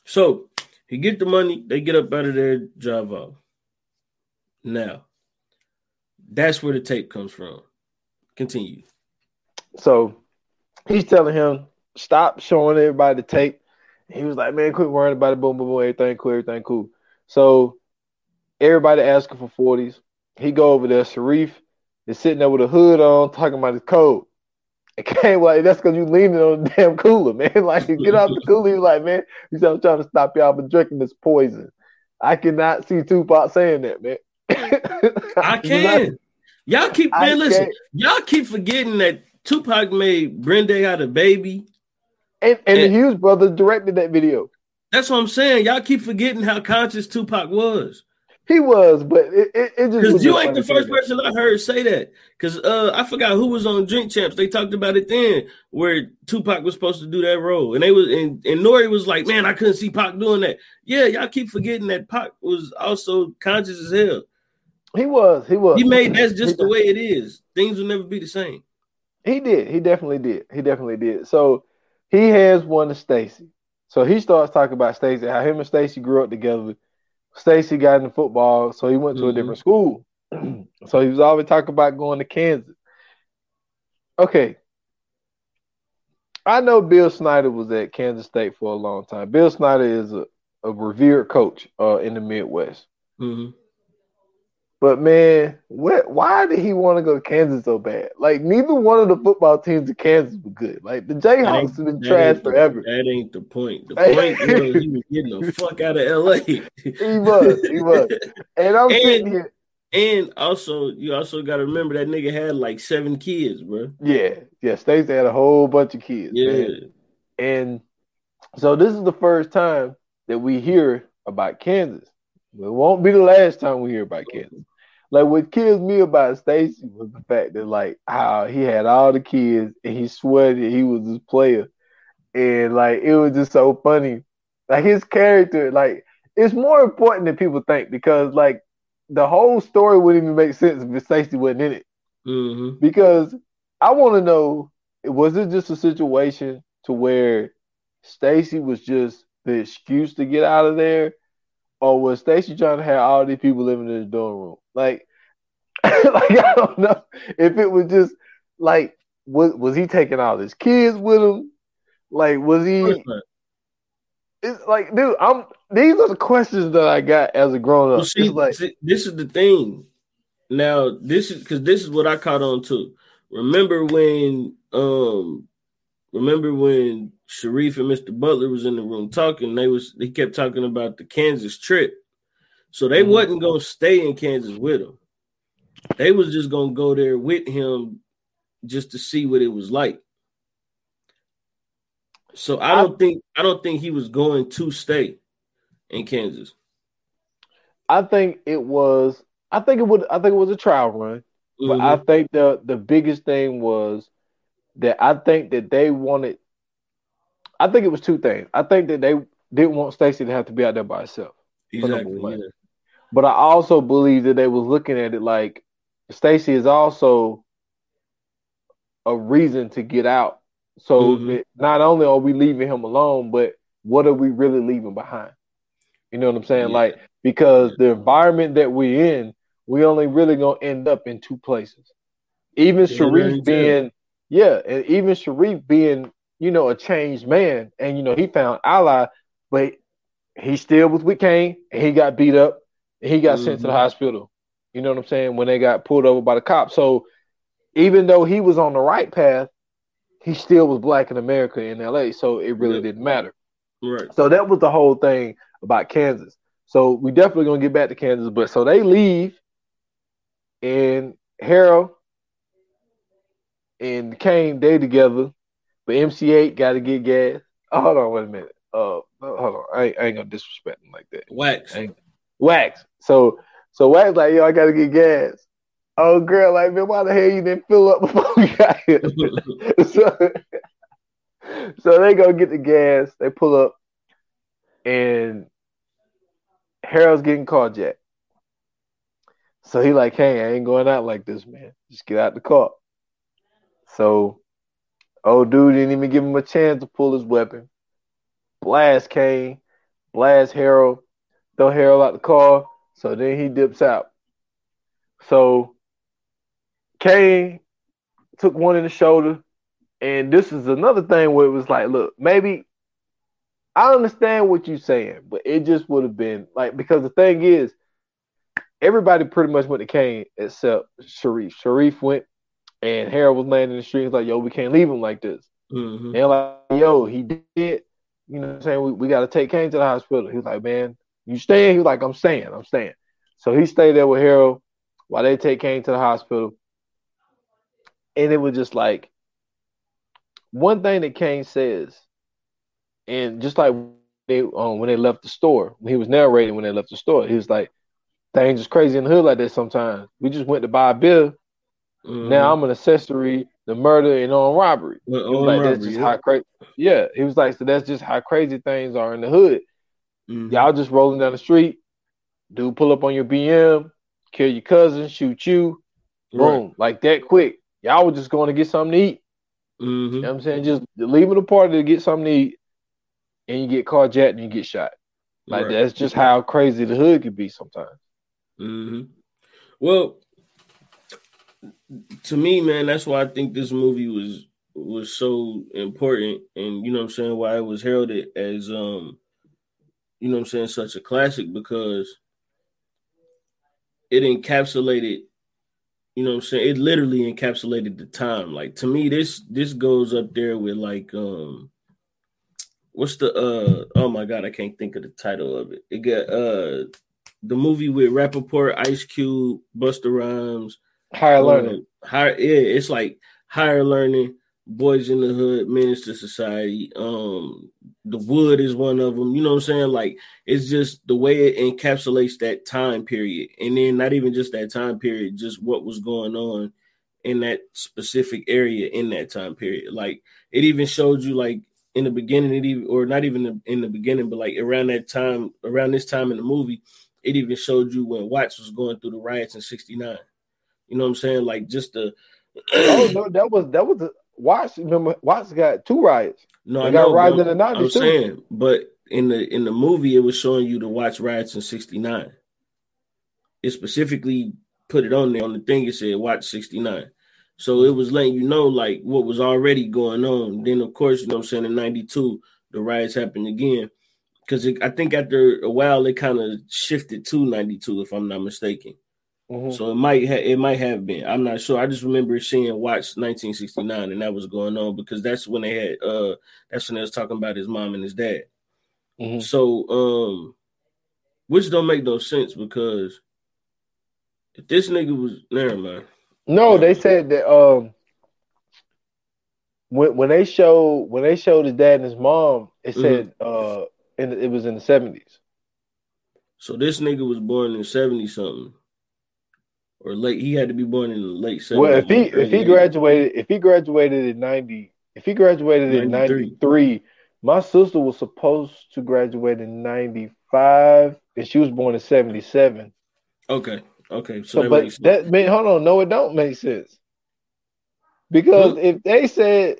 So he get the money, they get up out of there, drive off. Now, that's where the tape comes from. Continue. So he's telling him, stop showing everybody the tape. He was like, man, quit worrying about it. Boom, boom, boom. Everything cool, everything cool. So everybody asking for 40s. He go over there. Sharif is sitting there with a hood on, talking about his code. It came like that's because you leaning on the damn cooler, man. Like you get out the cooler. Was like, man, he said, I'm trying to stop y'all from drinking this poison. I cannot see Tupac saying that, man. I can. Y'all keep I listen, can't. y'all keep forgetting that Tupac made Brenda had a baby. And, and the Hughes brothers directed that video. That's what I'm saying. Y'all keep forgetting how conscious Tupac was. He was, but it, it, it just Because you ain't the first person I heard say that. Because uh, I forgot who was on Drink Champs. They talked about it then, where Tupac was supposed to do that role, and they was and, and Nori was like, "Man, I couldn't see Pac doing that." Yeah, y'all keep forgetting that Pac was also conscious as hell. He was. He was. He made that's just the way it is. Things will never be the same. He did. He definitely did. He definitely did. So he has one to Stacy. So he starts talking about Stacy, how him and Stacy grew up together. Stacy got into football, so he went to a Mhm. different school. so he was always talking about going to Kansas. Okay. I know Bill Snyder was at Kansas State for a long time. Bill Snyder is a, a revered coach uh, in the Midwest. hmm But man, what? Why did he want to go to Kansas so bad? Like neither one of the football teams in Kansas were good. Like the Jayhawks have been trash forever. That ain't the point. The point was he was getting the fuck out of LA. He was, he was. And I'm And- sitting here. And also, you also got to remember that nigga had like seven kids, bro. Yeah, yeah. Stacey had a whole bunch of kids. Yeah. man. And so this is the first time that we hear about Kansas. It won't be the last time we hear about Kansas. Like what kills me about Stacy was the fact that like how he had all the kids and he sweated he was this player. And like it was just so funny. Like his character, like it's more important than people think because like the whole story wouldn't even make sense if Stacy wasn't in it hmm because I want to know was it just a situation to where Stacy was just the excuse to get out of there, or was Stacy trying to have all these people living in the dorm room? Like, like I don't know if it was just like was was he taking all his kids with him? Like, was he? It's like, dude, I'm. These are the questions that I got as a grown up. Well, see, like, see, this is the thing. Now, this is because this is what I caught on to. Remember when, um, remember when Sharif and Mr. Butler was in the room talking? They was they kept talking about the Kansas trip, so they Mhm. wasn't gonna stay in Kansas with him. They was just gonna go there with him just to see what it was like. So I don't think I don't think he was going to stay in Kansas. I think it was. I think it would. I think it was a trial run. But I Mhm. think the the biggest thing was that I think that they wanted. I think it was two things. I think that they didn't want Stacy to have to be out there by herself. exactly. yeah. But I also believe that they was looking at it like Stacy is also a reason to get out. So Mhm. that not only are we leaving him alone, but what are we really leaving behind? You know what I'm saying? Yeah. Like because the environment that we're in, we only really gonna end up in two places. Even Yeah, Sharif being, yeah, and even Sharif being, you know, a changed man, and you know he found Allah, but he still was with Caine, and he got beat up, he got sent to the Mhm. hospital. You know what I'm saying? When they got pulled over by the cops. So even though he was on the right path, he still was black in America in LA. So it really Yeah. didn't matter. Right. So that was the whole thing about Kansas. So we definitely gonna get back to Kansas. But so they leave, and Harold and Caine they together, but MC Eiht got to get gas. Oh, hold on, wait a minute. Uh, hold on. I ain't, I ain't gonna disrespect him like that. Wax. Wax. So so Wax like, yo, I gotta get gas. Oh girl, like man, why the hell you didn't fill up before we got here? so, so they go get the gas, they pull up, and Harold's getting carjacked. So he like, hey, I ain't going out like this, man. Just get out the car. So old dude didn't even give him a chance to pull his weapon. Blast Caine, blast Harold, throw Harold out the car. So then he dips out. So Caine took one in the shoulder. And this is another thing where it was like, look, maybe I understand what you're saying, but it just would have been like because the thing is, everybody pretty much went to Caine except Sharif. Sharif went and Harold was laying in the street. He's like, yo, we can't leave him like this. Mm-hmm. And like, yo, he did. You know what I'm saying? We, we got to take Caine to the hospital. He's like, man, you staying? He's like, I'm staying. I'm staying. So he stayed there with Harold while they take Caine to the hospital. And it was just like one thing that Caine says, and just like they um, when they left the store, when he was narrating when they left the store, he was like, things is crazy in the hood like that sometimes. We just went to buy a beer. Mhm. Now I'm an accessory, the murder and on robbery. Well, He was on that's robbery, just yeah. how crazy. Yeah, he was like, so that's just how crazy things are in the hood. Mhm. Y'all just rolling down the street, dude pull up on your BM, kill your cousin, shoot you, boom, like that quick. Y'all were just going to get something to eat. Right. Mhm. You know what I'm saying? Just leaving the party to get something to eat, and you get carjacked and you get shot. Like Right. that's just how crazy the hood could be sometimes. hmm Well, to me, man, that's why I think this movie was was so important, and you know what I'm saying why it was heralded as um, you know what I'm saying such a classic because it encapsulated. You know what I'm saying? It literally encapsulated the time. Like to me, this this goes up there with like um what's the uh oh my god, I can't think of the title of it. It got uh the movie with Rapaport, Ice Cube, Busta Rhymes, Higher um, learning. higher yeah, it's like higher learning, Boyz n the Hood, Menace II Society. Um, The Wood is one of them. You know what I'm saying? Like it's just the way it encapsulates that time period, and then not even just that time period, just what was going on in that specific area in that time period. Like it even showed you like in the beginning, it even or not even in the beginning, but like around that time, around this time in the movie, it even showed you when Watts was going through the riots in '69. You know what I'm saying? Like just the oh no, that was that was Watts. Remember, Watts got two riots. no, They I got know. riots in the I'm too. saying, but in the in the movie, it was showing you the Watts riots in '69. It specifically put it on there on the thing. It said Watts '69. So it was letting you know like what was already going on. Then of course, you know what I'm saying, in 92, the riots happened again. Because I think after a while it kind of shifted to 92, if I'm not mistaken. Mhm. So it might ha- it might have been. I'm not sure. I just remember seeing Watts 1969, and that was going on because that's when they had uh that's when they was talking about his mom and his dad. Mhm. So um, which don't make no sense because if this nigga was never mind. No, they said that um when when they showed when they showed his dad and his mom, it Mhm. said uh in, it was in the seventies. So this nigga was born in 70 something. Or late, he had to be born in the late 70s. Well, if he if he graduated if he graduated in ninety if he graduated in 93. my sister was supposed to graduate in ninety five, and she was born in seventy seven. Okay, okay. So, So, that but makes sense. that hold on, no, it don't make sense because if they said,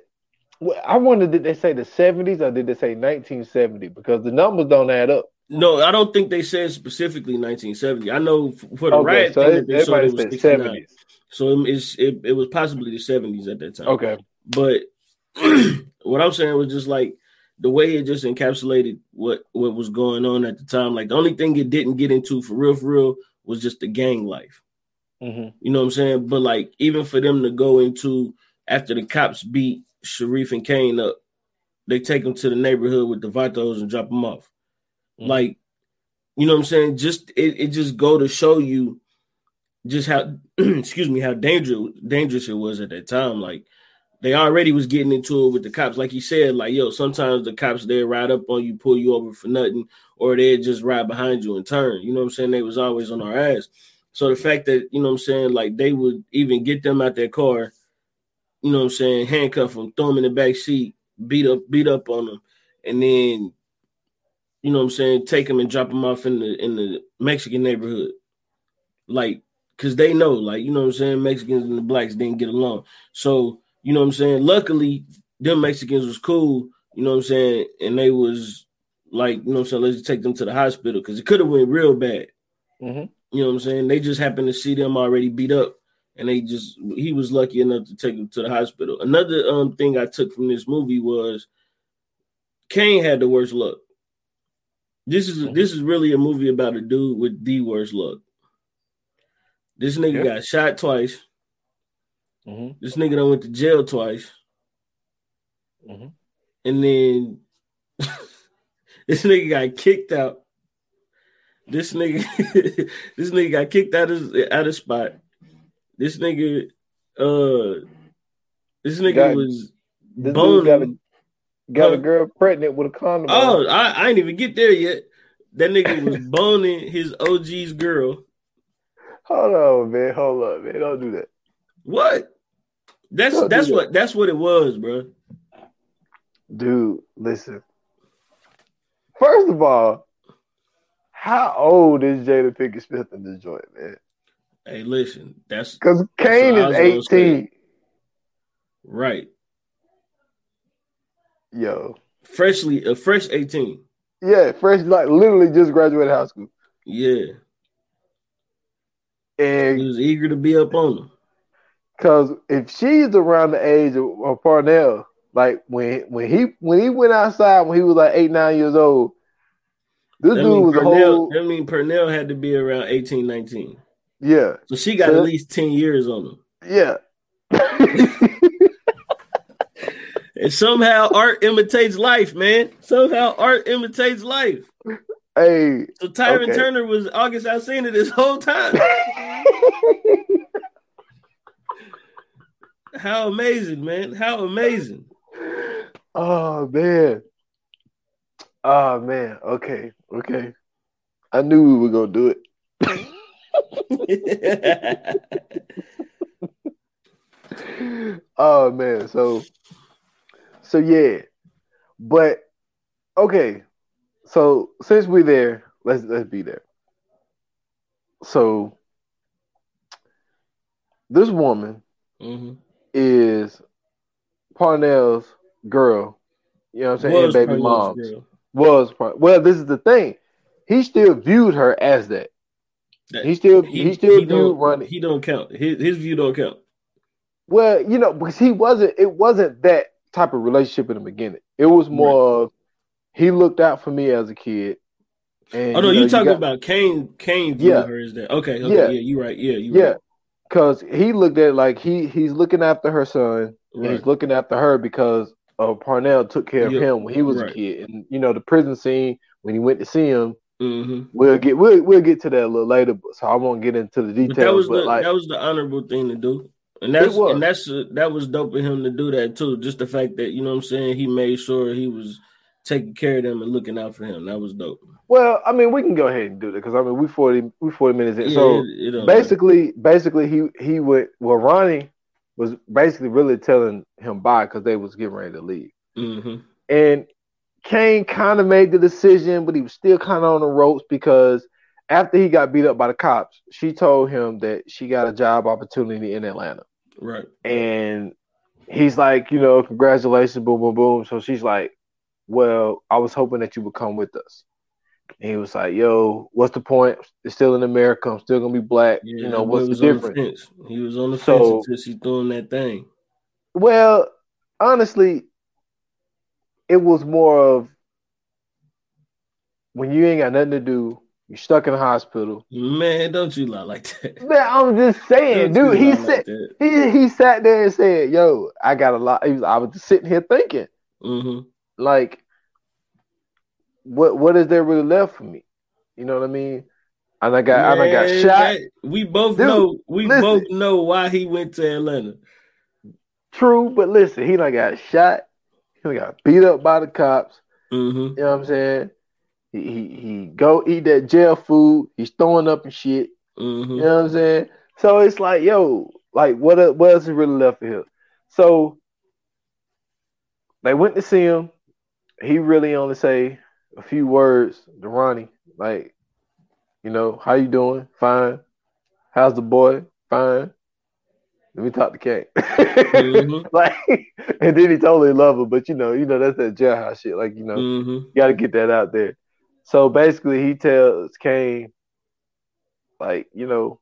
I wonder did they say the seventies or did they say nineteen seventy? Because the numbers don't add up. No, I don't think they said specifically 1970. I know for the Okay, riot so thing they, that they they showed it was 69. seventies. So it's it, it was possibly the 70s at that time. Okay, But what I'm saying was just like the way it just encapsulated what what was going on at the time. Like the only thing it didn't get into for real, for real, was just the gang life. hmm You know what I'm saying? But like even for them to go into after the cops beat Sharif and Caine up, they take them to the neighborhood with the Vatos and drop them off. Mhm. Like you know what I'm saying? Just it, it just go to show you just how excuse me how dangerous dangerous it was at that time. Like they already was getting into it with the cops. Like you said, like yo, sometimes the cops they ride up on you, pull you over for nothing, or they just ride behind you and turn. You know what I'm saying? They was always on our ass. So the fact that you know what I'm saying, like they would even get them out their car, you know what I'm saying, handcuff them, throw them in the back seat, beat up, beat up on them, and then you know what I'm saying, take them and drop them off in the in the Mexican neighborhood, like because they know, like you know what I'm saying, Mexicans and the blacks didn't get along. So you know what I'm saying. Luckily, them Mexicans was cool, you know what I'm saying, and they was like, you know what I'm saying, let's take them to the hospital because it could have went real bad. Mm-hmm. You know what I'm saying? They just happened to see them already beat up, and they just he was lucky enough to take him to the hospital. Another um thing I took from this movie was Caine had the worst luck. This is this is really a movie about a dude with the worst luck. This nigga Yeah. got shot twice. Mm-hmm. This nigga done went to jail twice, Mhm. and then this nigga got kicked out. This nigga, this nigga got kicked out of out of spot. This nigga, uh, this nigga Got- was This boning. Got a a girl pregnant with a condom. oh. I, I ain't even get there yet. That nigga was boning his OG's girl. hold on, man. Hold up, man. Don't do that. What? That's Don't do that's that. what that's what it was, bro. Dude, listen. First of all, how old is Jada Pinkett Smith in this joint, man? Hey, listen, that's Because Caine what I is was gonna say. 18. right. Yo. Freshly a fresh 18. Yeah, fresh, like literally just graduated high school. Yeah. He And was eager to be up on them. because if she's around the age of, of Pernell, like when when he when he went outside when he was like eight, nine years old, this That dude was a whole that mean Pernell had to be around 18, 19. yeah, So she got So- at least 10 years on him. yeah. And somehow art imitates life, man. Somehow art imitates life. hey, So Tyrin Okay. Turner was August Alsina this whole time. How amazing, man. How amazing. oh man, oh man. Okay, okay. I knew we were gonna do it. oh man, so so yeah. But okay. So since we're there, let's let's be there. So this woman Mhm. is Pernell's girl. You know what I'm saying? and Was baby mom was Par- well. This is the thing. He still viewed her as that. That- He still he, still viewed don't. He don't count. His his view don't count. Well, you know, because he wasn't. It wasn't that type of relationship in the beginning. It was more of he looked out for me as a kid. And, Oh no, you, you talking got- about Caine? Caine Yeah. her as that. Okay, okay, Yeah. yeah, you right. Yeah, you yeah, right. because he looked at like he he's looking after her son. and Right. He's looking after her because uh, Pernell took care of him when he was right. a kid, and you know the prison scene when he went to see him. hmm We'll get we'll we'll get to that a little later, so I won't get into the details. But that was but the like, that was the honorable thing to do, and that's and that's uh, that was dope of him to do that too. Just the fact that you know what I'm saying he made sure he was taking care of them and looking out for him. That was dope. well, I mean, we can go ahead and do that because I mean we forty we forty minutes in. Yeah, so it- it don't basically, basically he he would well Ronnie was basically really telling him bye because they was getting ready to leave, matter. Mhm. and Caine kind of made the decision, but he was still kind of on the ropes because after he got beat up by the cops, she told him that she got a job opportunity in Atlanta. Right. And he's like, you know, congratulations, boom, boom, boom. So she's like, well, I was hoping that you would come with us. And he was like, yo, what's the point? It's still in America. I'm still gonna be black. Yeah, you know, what's the the difference? fence. He was on the So- fence until she threw him that thing. Well, honestly, it was more of when you ain't got nothing to do, you're stuck in a hospital. Man, don't you lie like that. Man, I'm just saying, dude. He lie like said he he sat there and said, "Yo, I got a lot." He was, I was just sitting here thinking, Mhm. like, what what is there really left for me? You know what I mean? And I got, and I got shot. that- we both Dude, know. We listen. both know why he went to Atlanta. True, but listen, he done got shot. He done got beat up by the cops. hmm You know what I'm saying? He he, he go eat that jail food. He's throwing up and shit. hmm You know what I'm saying? So it's like, yo, like what what else is really left for him? So they went to see him. He really only say a few words to Ronnie, like, you know, how you doing? Fine. How's the boy? Fine. Let me talk to Kate. Mhm. like, and then he totally love her, but you know, you know that's that jailhouse shit. Like, you know, hmm you got to get that out there. So basically, he tells Caine, like, you know,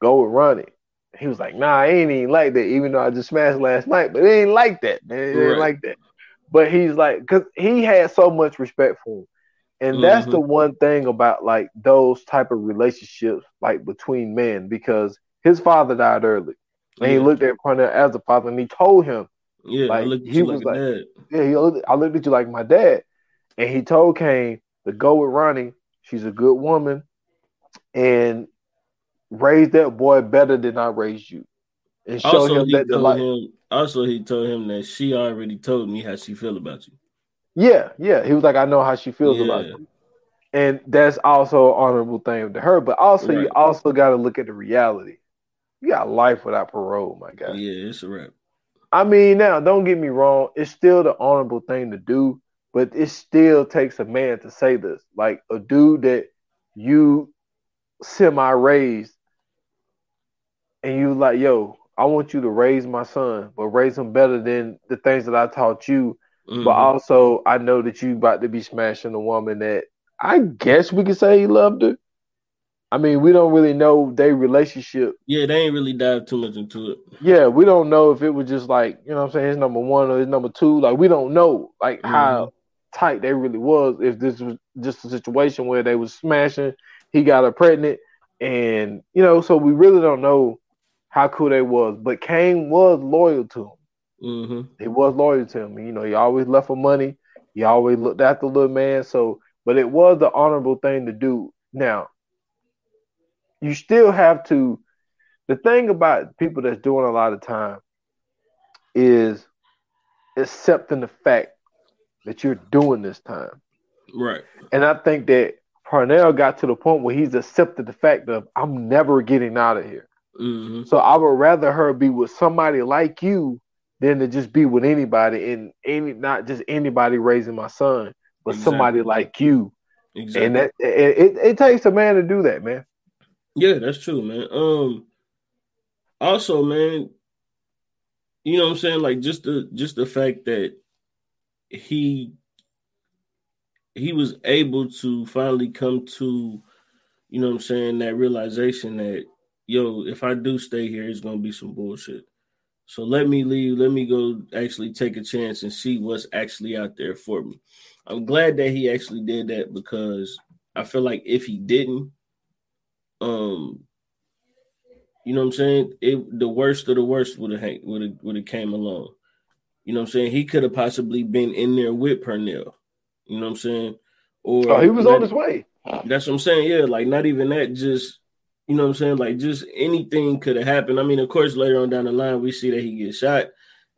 go with Ronnie. He was like, nah, I ain't even like that, even though I just smashed last night, but it ain't like that, man. It ain't Right. like that. But he's like, because he had so much respect for him. And that's mm-hmm. the one thing about like those type of relationships, like between men, because his father died early. And he looked at Pernell as a father and he told him, Yeah, I like, looked at he you was like, dad. yeah, he looked, I looked at you like my dad. And he told Caine to go with Ronnie. She's a good woman. And raise that boy better than I raised you. And show Also, him that the like him. Also, he told him that she already told me how she feel about you. Yeah, yeah. He was like, I know how she feels about you. And that's also an honorable thing to her. But also you also gotta look at the reality. You got life without parole, my guy. Yeah, it's a wrap. I mean, now don't get me wrong, it's still the honorable thing to do, but it still takes a man to say this. Like a dude that you semi raised and you like, yo, I want you to raise my son, but raise him better than the things that I taught you. Mhm. But also I know that you about to be smashing a woman that I guess we could say he loved her. I mean, we don't really know their relationship yeah, they ain't really dive too much into it. yeah, we don't know if it was just like, you know what I'm saying, his number one or his number two. Like we don't know like how tight they really was, if this was just a situation where they was smashing, he got her pregnant, and you know, so we really don't know how cool they was. But Caine was loyal to him. hmm He was loyal to him. You know, he always left for money. He always looked after the little man. So but it was the honorable thing to do. Now, you still have to the thing about people that's doing a lot of time is accepting the fact that you're doing this time. Right. And I think that Pernell got to the point where he's accepted the fact of I'm never getting out of here. hmm So I would rather her be with somebody like you than to just be with anybody and any not just anybody raising my son, but somebody like you. Exactly. And that it, it, it takes a man to do that, man. Yeah, that's true, man. Um also, man, you know what I'm saying? Like just the just the fact that he he was able to finally come to, you know what I'm saying, that realization that yo, if I do stay here, it's gonna be some bullshit. So let me leave, let me go actually take a chance and see what's actually out there for me. I'm glad that he actually did that because I feel like if he didn't, um, you know what I'm saying? It the worst of the worst would have would have would have came along. You know what I'm saying? He could have possibly been in there with Pernell. You know what I'm saying? Or Oh, he was not- on his way. That's what I'm saying. Yeah, like not even that, just you know what I'm saying? Like just anything could have happened. I mean, of course, later on down the line, we see that he gets shot.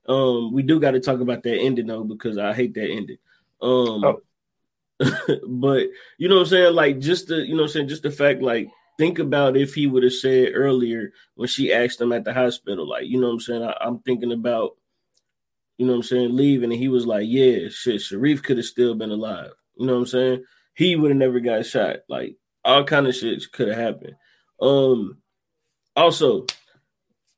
Um, we do got to talk about that ending though, because I hate that ending. Um Oh. but you know what I'm saying? Like just the you know what I'm saying, just the fact, like, think about if he would have said earlier when she asked him at the hospital, like, you know what I'm saying? I, I'm thinking about, you know what I'm saying, leaving, and he was like, Yeah, shit, Sharif could have still been alive. You know what I'm saying? He would have never got shot. Like all kind of shit could have happened. Um also,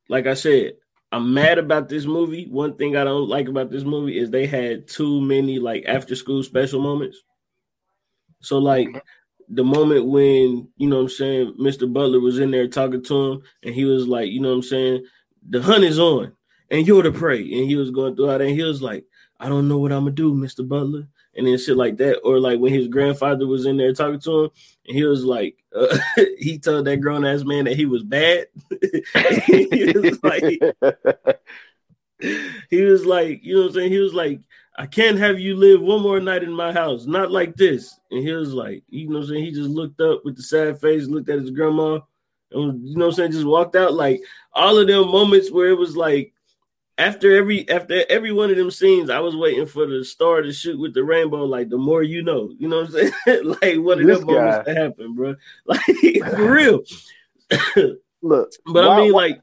like I said, I'm mad about this movie. One thing I don't like about this movie is they had too many like after school special moments. So like the moment when, you know what I'm saying, Mr. Butler was in there talking to him and he was like, you know what I'm saying, the hunt is on and you're to pray, And he was going through that and he was like, I don't know what I'm gonna do, Mr. Butler. And then shit like that. Or like when his grandfather was in there talking to him and he was like, uh, he told that grown ass man that he was bad. he was like, he was like, you know what I'm saying? He was like, I can't have you live one more night in my house, not like this. And he was like, you know what I'm saying? He just looked up with the sad face, looked at his grandma, and you know what I'm saying, just walked out. Like all of them moments where it was like after every after every one of them scenes, I was waiting for the star to shoot with the rainbow. Like the more you know, you know what I'm saying? like one of This them moments to happen, bro. Like for real. Look, but why- I mean, why- like,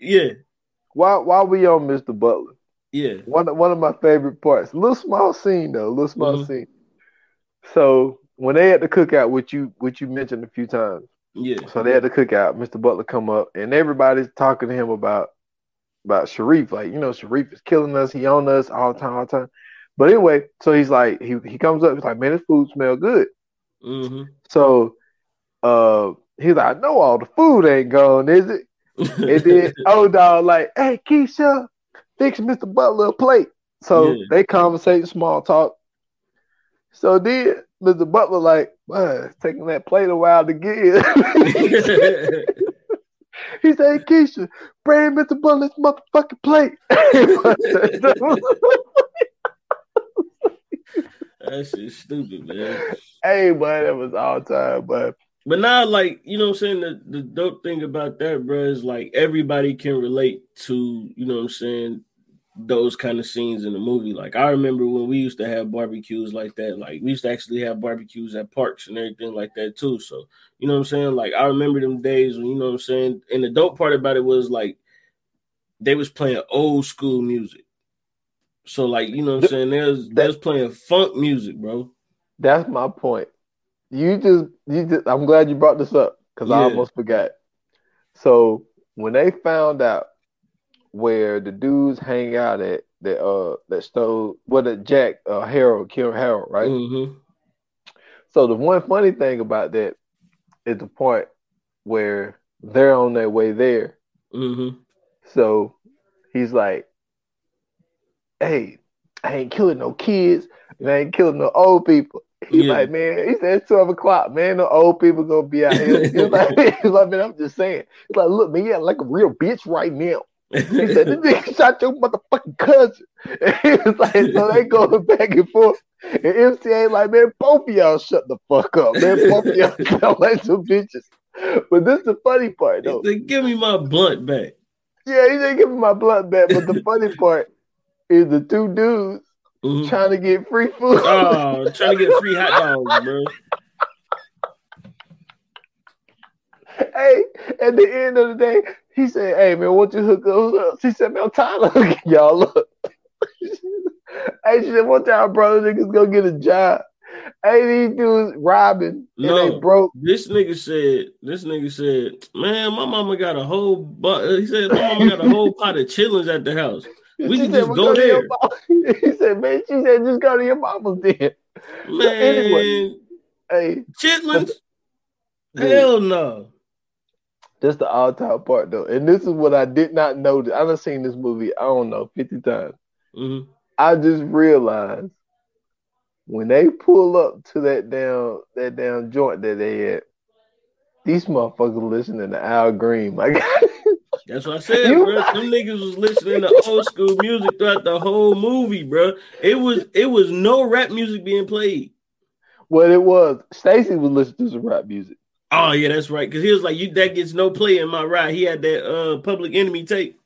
yeah, While while we on Mr. Butler, yeah. one one of my favorite parts. Little small scene though, little small Mhm. scene. So when they had the cookout, which you which you mentioned a few times, Yeah, so they had the cookout. Mr. Butler come up, and everybody's talking to him about about Sharif. Like you know, Sharif is killing us. He on us all the time, all the time. But anyway, so he's like he he comes up. He's like, man, this food smell good. hmm So uh, he's like, I know all the food ain't gone, is it? And then O Dog like, hey Keisha, fix Mr. Butler a plate. So Yeah. they conversate, small talk. So then Mr. Butler like, "Man, it's taking that plate a while to get. he said, hey, Keisha, bring Mr. Butler's motherfucking plate. that shit's stupid, man. hey, boy, that was all time, but But now, like, you know what I'm saying? The, the dope thing about that, bro, is like everybody can relate to, you know what I'm saying, those kind of scenes in the movie. Like, I remember when we used to have barbecues like that. Like, we used to actually have barbecues at parks and everything like that, too. So, you know what I'm saying? Like, I remember them days when, you know what I'm saying? And the dope part about it was like they was playing old school music. So, like, you know what I'm saying? There's there's playing funk music, bro. That's my point. You just, you just. I'm glad you brought this up because I almost forgot. So when they found out where the dudes hang out at that uh that stole what the Jack uh Harold killed Harold, right? hmm So the one funny thing about that is the point where they're on their way there. hmm So he's like, "Hey, I ain't killing no kids, and I ain't killing no old people." He's Yeah. like, "Man, he said it's twelve o'clock, man. The old people gonna be out here." He's like, he's like, "Man, I'm just saying." He's like, "Look, man, act like a real bitch right now." He said, "This nigga shot your motherfucking cousin." And he was like, "So they going back and forth." And MC Eiht like, "Man, both of y'all shut the fuck up, man. Both of y'all sound like some bitches." But this is the funny part, though. They give me my blunt back. Yeah, he didn't give me my blood back, but the funny part is the two dudes Mhm. trying to get free food. Oh, trying to get free hot dogs, bro. hey, at the end of the day, he said, "Hey man, won't you hook up?" She said, "Man, I'm tired of hooking y'all up." hey, she said, "One time, brother, niggas go get a job." Hey, these dudes robbing and No. they broke. This nigga said, this nigga said, man, my mama got a whole, bu-, he said, my mama got a whole pot of chillings at the house. We She can said, just "Well, go there." He said, "Man," she said, "Just go to your mama's then." Man, anyway. Hey, chitlins? Hell no. That's the all time part though. And this is what I did not know. I done seen this movie, I don't know, 50 times. hmm I just realized when they pull up to that damn that damn joint that they had, these motherfuckers listening to Al Green. My God. That's what I said, You- bro. Them niggas was listening to old school music throughout the whole movie, bro. It was it was no rap music being played. Well, it was, Stacy was listening to some rap music. Oh yeah, that's right. Cause he was like, "You that gets no play in my ride." He had that uh Public Enemy tape.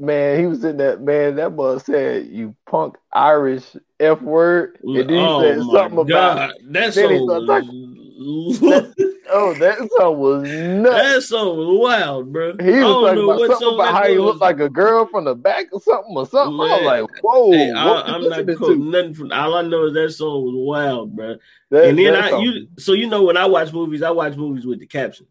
Man, he was in that man, that boy said, You punk Irish F word. And then he oh said something god, about that then he song started was oh, that song was nuts. that song was wild, bro. He was don't talking about what something song about how he looked like a girl from the back or something or something. I was like, whoa, Hey, I, I'm not quoting nothing from. All I know is that song was wild, bro. That, and then I, song- you, so you know, when I watch movies, I watch movies with the captions.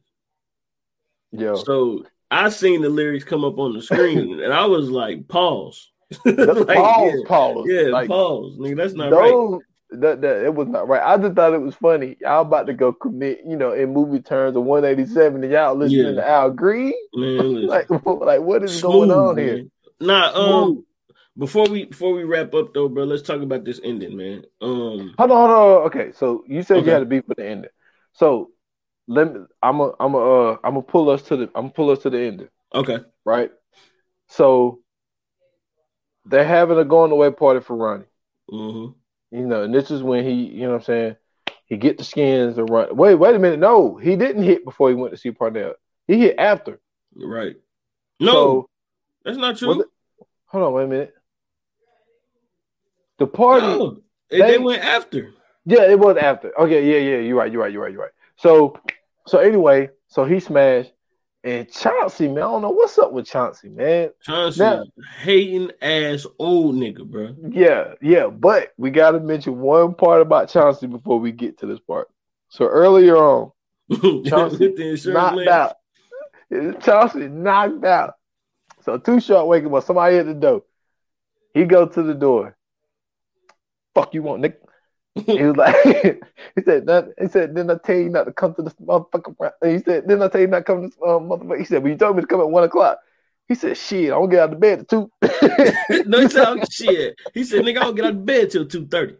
Yeah. So I seen the lyrics come up on the screen, and I was like, pause. that's Like, pause, yeah, pause. Yeah, like pause, nigga. That's not right. That, that it was not right. I just thought it was funny. Y'all about to go commit, you know, in movie terms of 187, and y'all listening Yeah. to Al Green. Man. Like, like what is going on Smooth, here? Nah, um, Smooth. before we before we wrap up though, bro, let's talk about this ending, man. Um, Hold on, hold on. Okay, so you said Okay. you had to beat for the ending. So let me. I'm a. I'm a. Uh, I'm gonna pull us to the. I'm gonna pull us to the ending. okay, right? So they're having a going away party for Ronnie. Mm-hmm. You know, and this is when he, you know what I'm saying, he get the skins and run. Wait, wait a minute. No, he didn't hit before he went to see Pernell. He hit after. Right. No, So, that's not true. it- hold on, wait a minute. The party, No, they, they- they went after. yeah, it was after. Okay, yeah, yeah, you're right, you're right, you're right, you're right. So, so anyway, so he smashed, and Chauncey, man, I don't know what's up with Chauncey, man. Chauncey, Now- hating ass old nigga, bro. Yeah, yeah, but we got to mention one part about Chauncey before we get to this part. So earlier on, Chauncey With the insurance knocked out. Chauncey knocked out. So too short waking up. Somebody at the door. He go to the door. Fuck you want, Nick? He was like, he said, he said, didn't I tell you not to come to this motherfucker? He said, didn't I tell you not to come to this uh, motherfucker? He said, well, you told me to come at one o'clock. He said, shit, I don't get out of bed at two. no, he said, shit. He said, nigga, I don't get out of bed till 2.30.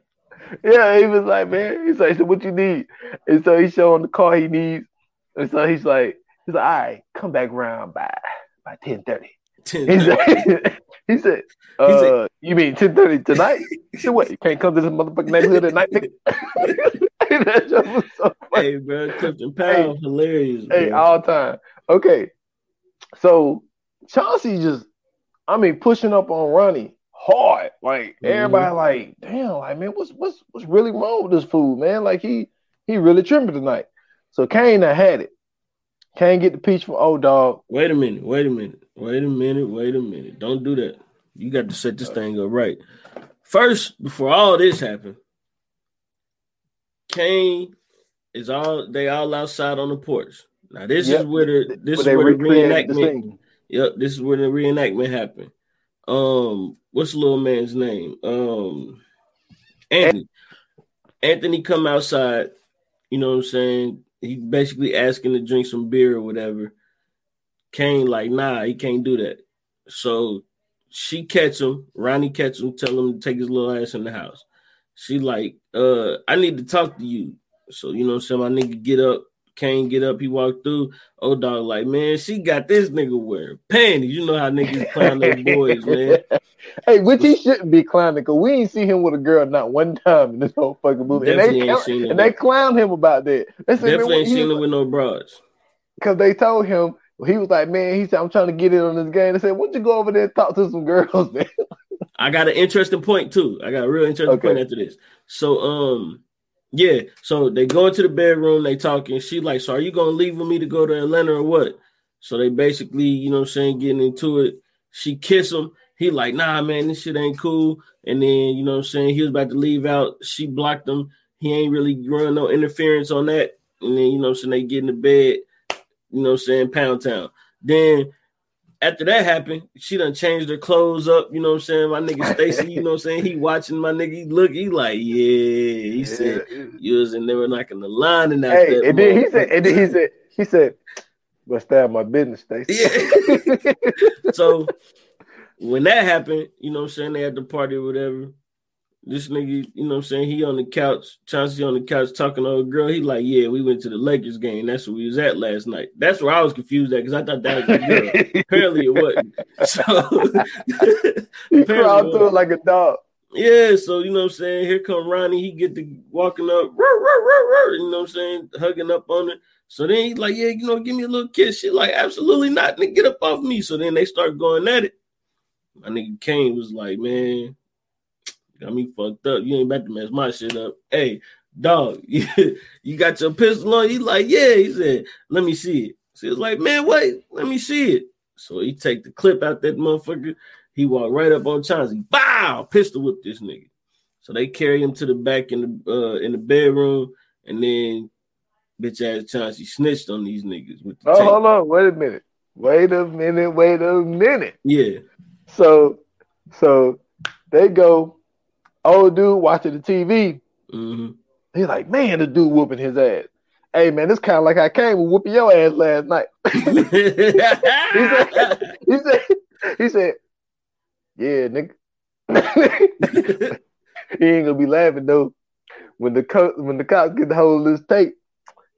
Yeah, he was like, man, he's like, so what you need? And so he's showing the car he needs. And so he's like, he's like, all right, come back around by by ten thirty. He 10:30. said, he said, uh, He said- you mean ten thirty tonight? He said, what? You can't come to this motherfucking neighborhood at night, nigga? that joke was so funny. hey, bro, Clifton Powell, hilarious. Hey, bro. all time. Okay, so Chauncey just, I mean, pushing up on Ronnie hard. Like Mhm. everybody, like, damn, like man, what's what's what's really wrong with this fool, man? Like he he really tripping tonight. So Caine done had it. Caine get the peach from O Dog. Wait a minute. Wait a minute. Wait a minute. Wait a minute. Don't do that. You got to set this thing up right. First, before all this happened, Caine is all they all outside on the porch. Now this Yep. is where the this But is where the recreated the reenactment. Yep, this is where the reenactment happened. Um, what's the little man's name? Um, Anthony. Anthony come outside. You know what I'm saying? He basically asking to drink some beer or whatever. Caine like, nah, he can't do that. So she catch him. Ronnie catch him. Tell him to take his little ass in the house. She like, uh, I need to talk to you. So you know what I'm saying? My nigga get up. Caine get up. He walk through. O Dog like, man, she got this nigga wearing panties. You know how niggas clown their boys, man. hey, which he shouldn't be clowning because we ain't see him with a girl not one time in this whole fucking movie. And Definitely they, ain't seen him. and they clown him about that. They said, Definitely ain't seen him with no bras. because they told him he was like, man, he said, I'm trying to get in on this game. They said, why don't you go over there and talk to some girls, man? I got an interesting point too. I got a real interesting Okay. point after this. So um yeah, so they go into the bedroom, they talking. She like, so are you gonna leave with me to go to Atlanta or what? So they basically, you know what I'm saying, getting into it. She kiss him. He like, nah, man, this shit ain't cool. And then, you know what I'm saying, he was about to leave out. She blocked him. He ain't really run no interference on that. And then, you know what I'm saying, they get in the bed, you know what I'm saying, pound town. Then after that happened, she done changed her clothes up. You know what I'm saying? My nigga Stacy, you know what I'm saying? He watching my nigga. He look, he like, yeah. He said, you was in there knocking the line and that. Hey, that and then he said, and then he said, he said, "But stab my business, Stacy. Yeah. so when that happened, you know what I'm saying? They had the party or whatever. This nigga, you know what I'm saying? He on the couch, Chauncey on the couch talking to a girl. He like, yeah, we went to the Lakers game. That's where we was at last night. That's where I was confused at because I thought that was the girl. Apparently it wasn't. So he crawled through it like a dog. Yeah, so you know what I'm saying? Here come Ronnie, he get the walking up, rah, you know what I'm saying, hugging up on it. So then he's like, Yeah, you know, give me a little kiss. She like, absolutely not, nigga, get up off me. So then they start going at it. My nigga Caine was like, Man, got me fucked up. You ain't about to mess my shit up. Hey, dog, you, you got your pistol on? He's like, Yeah. He said, Let me see it. She was like, Man, wait, let me see it. So he take the clip out that motherfucker. He walked right up on Chauncey. Bow! Pistol whip this nigga. So they carry him to the back in the uh, in the bedroom, and then bitch ass Chauncey snitched on these niggas with the Oh, tape. hold on, wait a minute, wait a minute, wait a minute. Yeah, So, so they go. Old dude watching the TV. hmm He's like, man, the dude whooping his ass. Hey man, it's kind of like I came with whooping your ass last night. He said, he said, yeah, nigga. he ain't gonna be laughing though. When the co- when the cops get the hold of this tape,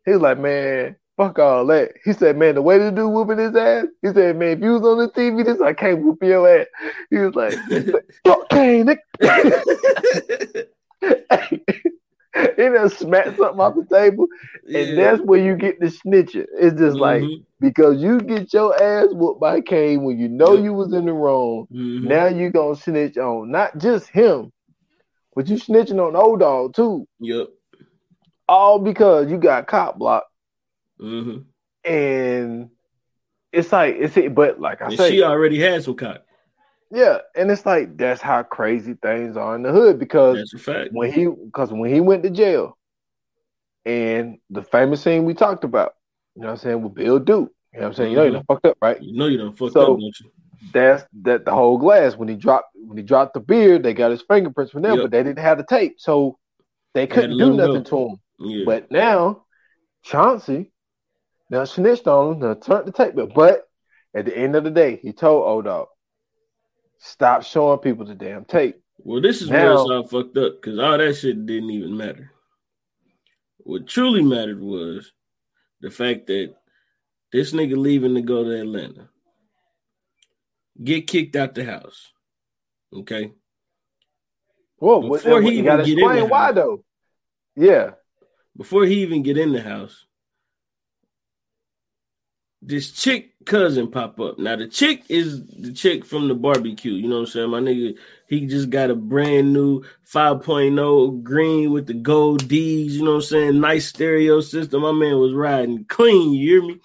he's like, man, fuck all that. He said, man, the way to do whooping his ass. He said, man, if you was on the TV, this I can't whoop your ass. He was like, fuck Caine. he just smacked something off the table, and Yeah. that's where you get the snitching. It's just like Mhm, because you get your ass whooped by Caine when you know you was in the wrong. mhm. Now you gonna snitch on not just him, but you snitching on O Dog too. Yep. All because you got cop blocked, hmm and it's like it's it, but like I And say, she already had some cock. yeah, and it's like that's how crazy things are in the hood because That's a fact. when he because when he went to jail and the famous scene we talked about, you know what I'm saying, with Bill Duke. You know what I'm saying? You know you done fucked up, right? You know you done fucked So- up, don't you? That's that the whole glass when he dropped when he dropped the beer, they got his fingerprints from there, Yep. but they didn't have the tape. So they couldn't do nothing to him. Yeah. But now Chauncey now snitched on him, now turned the tape. But, at the end of the day, he told old dog, stop showing people the damn tape. Well, this is Now- where it's all fucked up because all that shit didn't even matter. What truly mattered was the fact that this nigga leaving to go to Atlanta, get kicked out the house. Okay. Whoa, what, Before he even get in explain the why house. though. Yeah. Before he even get in the house, this chick cousin pop up. Now the chick is the chick from the barbecue. You know what I'm saying? My nigga, he just got a brand new 5.0 green with the gold D's. You know what I'm saying? Nice stereo system. My man was riding clean. You hear me?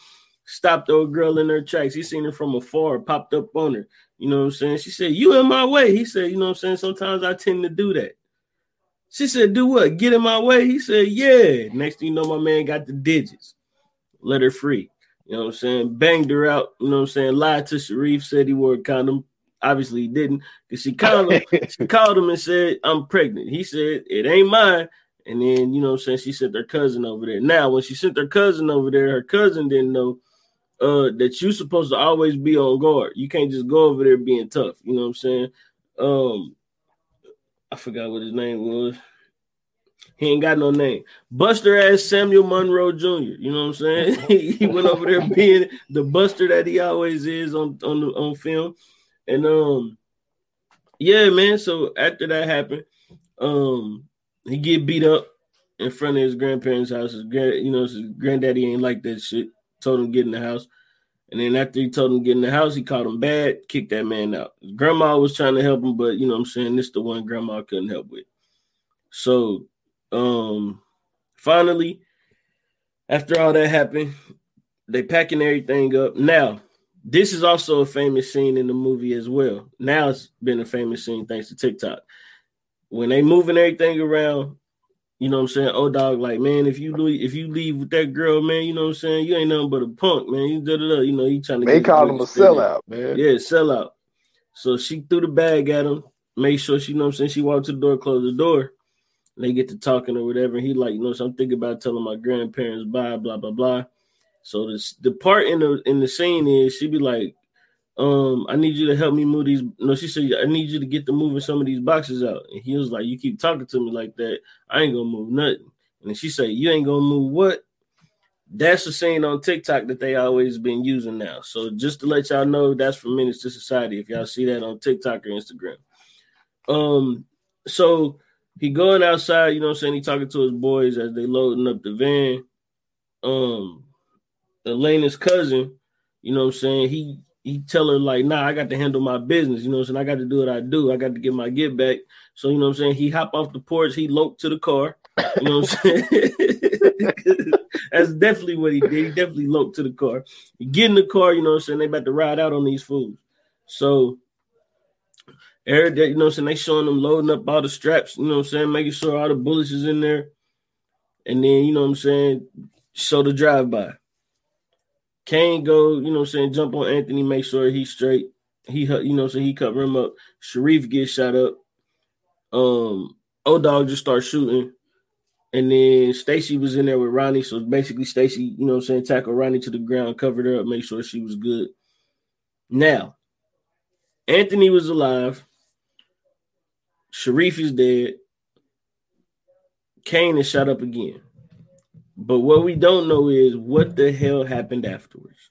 Stopped the old girl in her tracks. He seen her from afar, popped up on her. You know what I'm saying? She said, You in my way. He said, You know what I'm saying? Sometimes I tend to do that. She said, Do what? Get in my way? He said, Yeah. Next thing you know, my man got the digits. Let her free. You know what I'm saying? Banged her out. You know what I'm saying? Lied to Sharif, said he wore a condom. Obviously, he didn't because she called him. she called him and said, I'm pregnant. He said, It ain't mine. And then, you know what I'm saying? She sent her cousin over there. Now, when she sent her cousin over there, her cousin didn't know uh, that you're supposed to always be on guard. You can't just go over there being tough. You know what I'm saying? Um, I forgot what his name was. He ain't got no name. Buster ass Samuel Monroe Jr. You know what I'm saying? he, went over there being the buster that he always is on on the, on film. And um, yeah, man. So after that happened, um, he get beat up in front of his grandparents' house. His grand, you know, his granddaddy ain't like that shit. Told him get in the house. And then after he told him get in the house, he called him bad, kicked that man out. Grandma was trying to help him, but you know what I'm saying? This the one grandma couldn't help with. So um finally, after all that happened, they packing everything up. Now, this is also a famous scene in the movie as well. Now it's been a famous scene thanks to TikTok. When they moving everything around, you know what I'm saying? Oh dog, like man, if you leave, if you leave with that girl, man, you know what I'm saying? You ain't nothing but a punk, man. You da da da. You know, he trying to they called him a sellout, man. Yeah, sellout. So she threw the bag at him, made sure she you know what I'm saying. She walked to the door, closed the door. They get to talking or whatever. He like, you know, so I'm thinking about telling my grandparents bye, blah, blah, blah. So this the part in the in the scene is she be like, um, I need you to help me move these. No, she said, I need you to get to moving some of these boxes out. And he was like, You keep talking to me like that, I ain't gonna move nothing. And she said, You ain't gonna move what? That's the scene on TikTok that they always been using now. So just to let y'all know, that's from Menace II Society. If y'all see that on TikTok or Instagram. Um, so he going outside, you know what I'm saying? He talking to his boys as they loading up the van. Um Elena's cousin, you know what I'm saying? He he tell her like, nah, I got to handle my business. You know what I'm saying? I got to do what I do. I got to get my get back. So you know what I'm saying? He hop off the porch, he loped to the car. You know what I'm saying? That's definitely what he did. He definitely loped to the car. He get in the car, you know what I'm saying? They about to ride out on these fools. So day, you know what I'm saying? They showing them loading up all the straps, you know what I'm saying? Making sure all the bullets is in there. And then, you know what I'm saying? Show the drive by. Caine go, you know what I'm saying, jump on Anthony, make sure he's straight. He, you know what I'm saying, he cover him up. Sharif gets shot up. Um, O Dog just starts shooting. And then Stacy was in there with Ronnie. So basically, Stacy, you know what I'm saying, tackled Ronnie to the ground, covered her up, make sure she was good. Now, Anthony was alive. Sharif is dead. Caine is shot up again. But what we don't know is what the hell happened afterwards.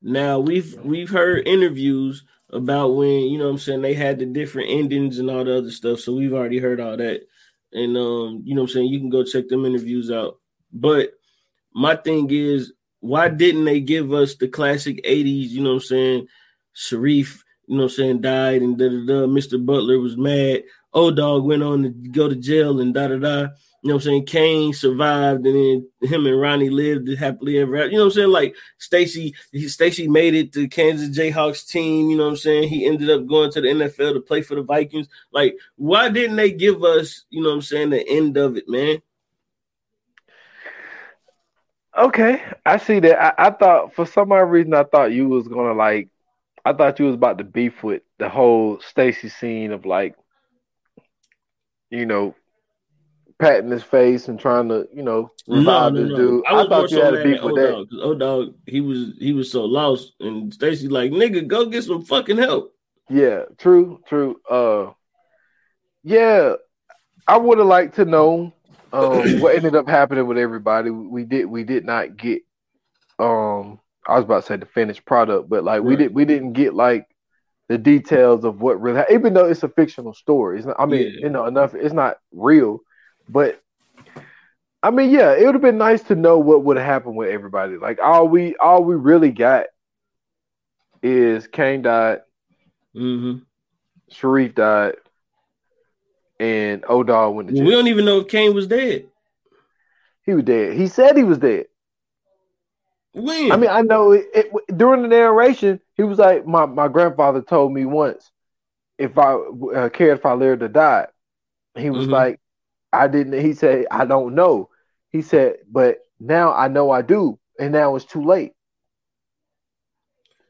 Now we've we've heard interviews about when you know I'm saying they had the different endings and all the other stuff. So we've already heard all that. And um, you know what I'm saying, you can go check them interviews out. But my thing is, why didn't they give us the classic 80s, you know what I'm saying? Sharif, you know what I'm saying, died and da da da. Mr. Butler was mad. Old dog went on to go to jail and da da da. You know what I'm saying? Caine survived, and then him and Ronnie lived happily ever after. You know what I'm saying? Like Stacy, Stacy made it to Kansas Jayhawks team. You know what I'm saying? He ended up going to the NFL to play for the Vikings. Like, why didn't they give us, you know what I'm saying, the end of it, man? Okay, I see that. I, I thought for some odd reason I thought you was gonna like I thought you was about to beef with the whole Stacy scene of like, you know, patting his face and trying to, you know, revive no, no, this no. dude. I, I thought you had a beef with that. Oh dog, he was he was so lost, and Stacy like, nigga, go get some fucking help. Yeah, true, true. Uh, yeah, I would have liked to know um what ended up happening with everybody. We did we did not get um I was about to say the finished product, but like right. we did we didn't get like the details of what really even though it's a fictional story. It's not, I mean, yeah. you know, enough it's not real but I mean, yeah, it would have been nice to know what would have happened with everybody. Like all we all we really got is Caine died, mm-hmm. Sharif died, and O Dog went to jail. We don't even know if Caine was dead. He was dead. He said he was dead. When? I mean, I know it, it, during the narration, he was like, "My my grandfather told me once, if I uh, cared if I lived or died." He was mm-hmm. like, I didn't. He said, I don't know. He said, but now I know I do, and now it's too late.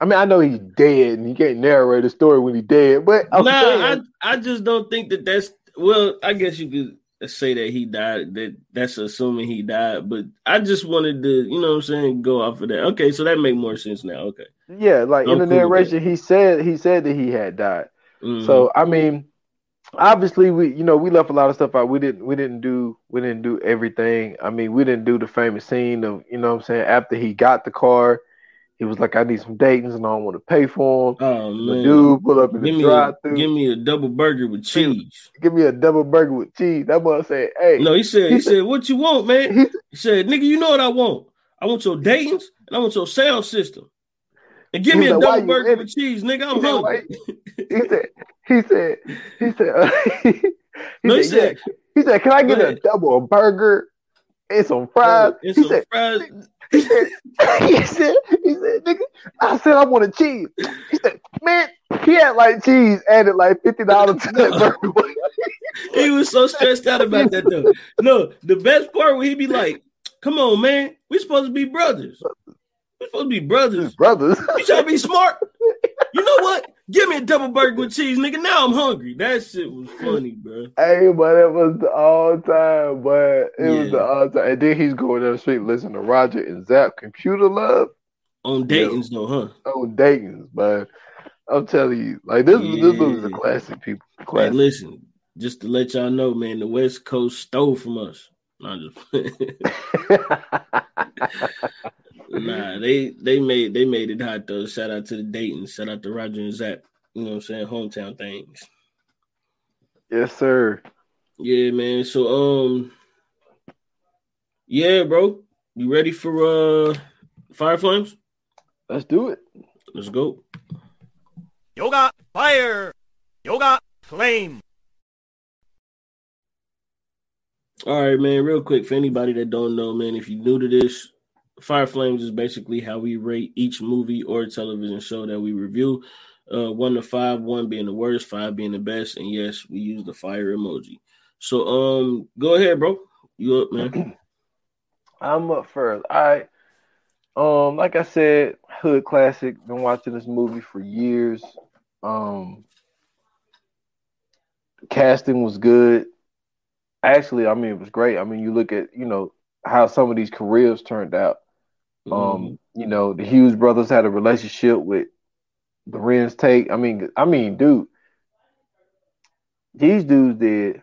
I mean, I know he's dead, and you can't narrate the story when he's dead. But no, nah, I I just don't think that that's well. I guess you could say that he died. That that's assuming he died. But I just wanted to, you know, what I'm saying, go off of that. Okay, so that make more sense now. Okay. Yeah, like I'm in the cool narration, he said he said that he had died. Mm-hmm. So I mean, obviously we you know we left a lot of stuff out we didn't we didn't do we didn't do everything i mean we didn't do the famous scene of you know what i'm saying after he got the car he was like i need some dayton's and i don't want to pay for them oh man the dude pull up in give the drive through give me a double burger with cheese give me a double burger with cheese that boy said hey no he said he, he said, said, what you want man he, he said nigga you know what i want i want your dayton's and i want your sound system and give me a double burger with cheese, nigga. I'm hungry. He said, he said, he said, uh, he, no, he, said, yeah. he said, can I get a double burger and some fries? And he some said, fries. He said, he said, he said, nigga, I said I want a cheese. He said, man, he had like cheese added like fifty dollars to that burger. he was so stressed out about that though. No, the best part when he'd be like, "Come on, man, we supposed to be brothers." We're supposed to be brothers. Brothers. You trying to be smart? You know what? Give me a double burger with cheese, nigga. Now I'm hungry. That shit was funny, bro. Hey, but it was the all time, but it yeah. was the all time. And then he's going down the street listening to Roger and Zapp Computer Love. On Dayton's, yeah. though, huh? On Dayton's, man. I'm telling you, like this, yeah. this was a classic, people. Classic. Hey, listen, just to let y'all know, man, the West Coast stole from us. Not just. nah, they they made they made it hot though. Shout out to the Dayton, shout out to Roger and Zapp. You know what I'm saying? Hometown things. Yes, sir. Yeah, man. So um yeah, bro. You ready for uh Fire Flames? Let's do it. Let's go. Yoga fire. Yoga flame. All right, man. Real quick for anybody that don't know, man, if you're new to this, Fire Flames is basically how we rate each movie or television show that we review. Uh, one to five, one being the worst, five being the best, and yes, we use the fire emoji. So, um, go ahead, bro. You up, man? I'm up first. All right. Um, like I said, hood classic. Been watching this movie for years. Um, casting was good. Actually, I mean, it was great. I mean, you look at you know how some of these careers turned out. Um, mm-hmm. you know, the Hughes brothers had a relationship with Larenz Tate. I mean, I mean, dude, these dudes did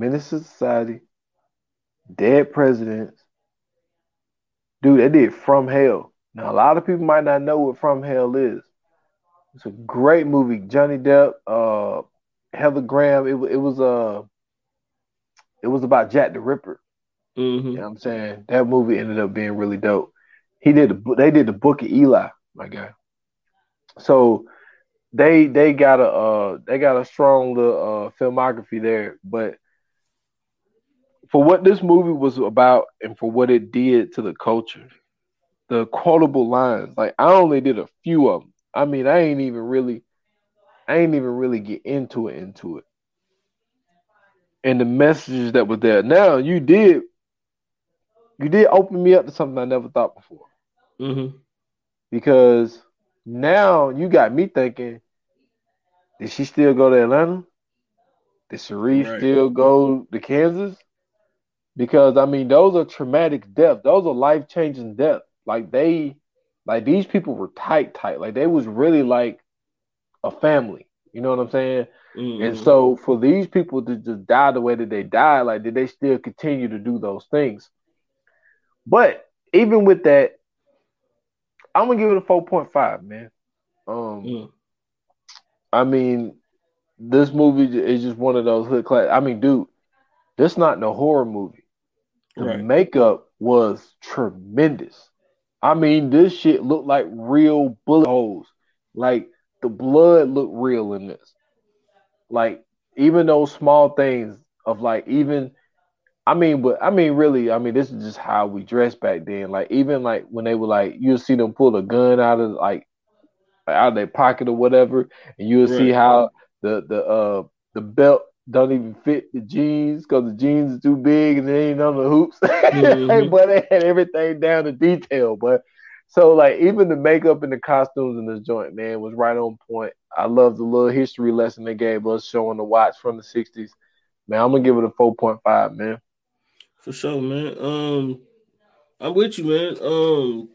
II Society, Dead Presidents. Dude, they did From Hell. Now a lot of people might not know what From Hell is. It's a great movie. Johnny Depp, uh, Heather Graham. It, it was uh, it was about Jack the Ripper. Mm-hmm. You know what I'm saying? That movie ended up being really dope. He did the they did the Book of Eli, my guy. So they they got a uh they got a strong little uh filmography there, but for what this movie was about and for what it did to the culture, the quotable lines, like I only did a few of them. I mean, I ain't even really I ain't even really get into it into it. And the messages that were there. Now you did you did open me up to something I never thought before. Mm-hmm. Because now you got me thinking, did she still go to Atlanta? Did Sharif Right. still go to Kansas? Because I mean, those are traumatic deaths. Those are life changing deaths. Like they, like these people were tight, tight. Like they was really like a family. You know what I'm saying? Mm-hmm. And so for these people to just die the way that they died, like did they still continue to do those things? But even with that, I'm gonna give it a 4.5, man. Um, Mm. I mean, this movie is just one of those hood class. I mean, dude, this not no horror movie. The Right. makeup was tremendous. I mean, this shit looked like real bullet holes. Like the blood looked real in this. Like even those small things of like even I mean, but I mean really, I mean this is just how we dressed back then. Like even like when they were like you'll see them pull a gun out of like out of their pocket or whatever, and you'll see how the the uh the belt don't even fit the jeans because the jeans are too big and they ain't on the hoops. Mhm. but they had everything down to detail, but so like even the makeup and the costumes in this joint, man, was right on point. I love the little history lesson they gave us showing the watch from the '60s. Man, I'm gonna give it a 4.5, man. For sure, man. Um, I'm with you, man. Um,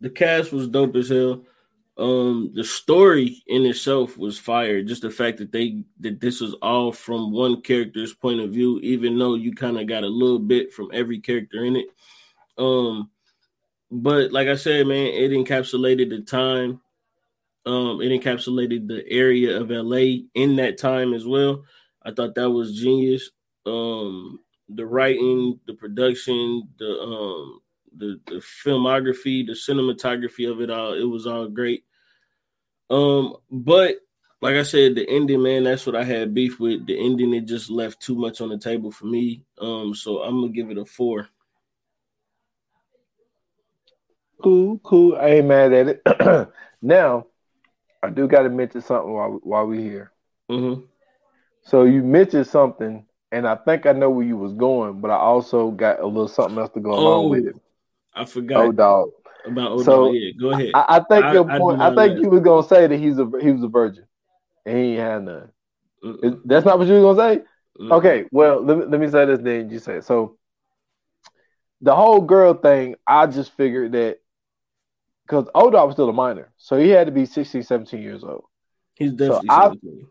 the cast was dope as hell. Um, the story in itself was fire. Just the fact that they that this was all from one character's point of view, even though you kind of got a little bit from every character in it. Um, but like I said, man, it encapsulated the time. Um, it encapsulated the area of LA in that time as well. I thought that was genius. Um, the writing, the production, the um the the filmography, the cinematography of it all, it was all great. Um, but like I said, the ending, man, that's what I had beef with. The ending, it just left too much on the table for me. Um, so I'm gonna give it a four. Cool, cool. I ain't mad at it. now, I do got to mention something while while we here. Mm-hmm. So you mentioned something, and I think I know where you was going, but I also got a little something else to go along Oh, with it. I forgot Oh, dog. about Odell. So, yeah, go ahead. I, I think I- your I point. I, think know. you was gonna say that he's a he was a virgin, and he ain't had none. Uh, Is- That's not what you was gonna say. mm-mm. Okay, well let me, let me say this then. You say it. so. The whole girl thing, I just figured that because O Dog was still a minor, so he had to be 16, 17 years old. he's definitely I- 17.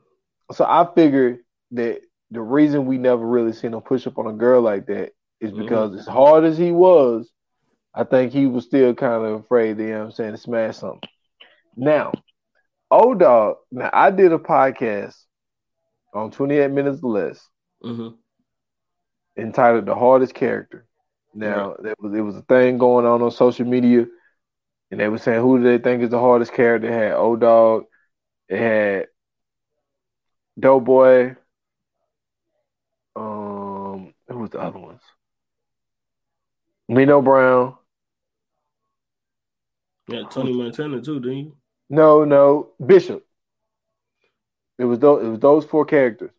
So I figured that the reason we never really seen him push up on a girl like that is Mhm. because as hard as he was, I think he was still kind of afraid, you know what I'm saying, to smash something. Now, old Dog, now I did a podcast on 28 minutes or less Mm-hmm. entitled The Hardest Character. Now, there was it was a thing going on on social media, and they were saying who do they think is the hardest character? It had Old Dog, it had Doughboy, um, who was the other ones? Nino Brown. Yeah, Tony Montana too, didn't you? No, no, Bishop. It was those it was those four characters.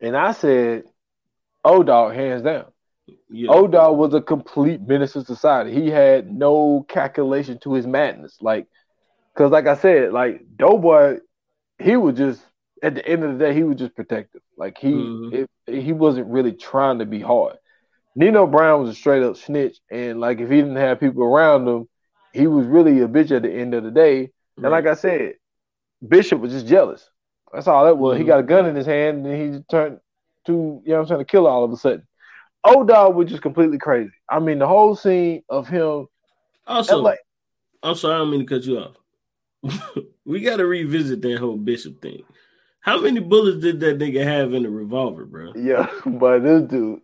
And I said, O Dog, hands down. Yeah. O Dog was a complete menace to society. He had no calculation to his madness. Like, cause like I said, like Doughboy, he was just at the end of the day, he was just protective. Like he Mhm. it, he wasn't really trying to be hard. Nino Brown was a straight up snitch, and like if he didn't have people around him, he was really a bitch at the end of the day. And like I said, Bishop was just jealous. That's all that was. He Mhm. got a gun in his hand and he just turned to, you know what I'm saying, to kill all of a sudden. O Dog was just completely crazy. I mean, the whole scene of him. Also, like- I'm sorry, I don't mean to cut you off. we got to revisit that whole Bishop thing. How many bullets did that nigga have in the revolver, bro? Yeah, but this dude,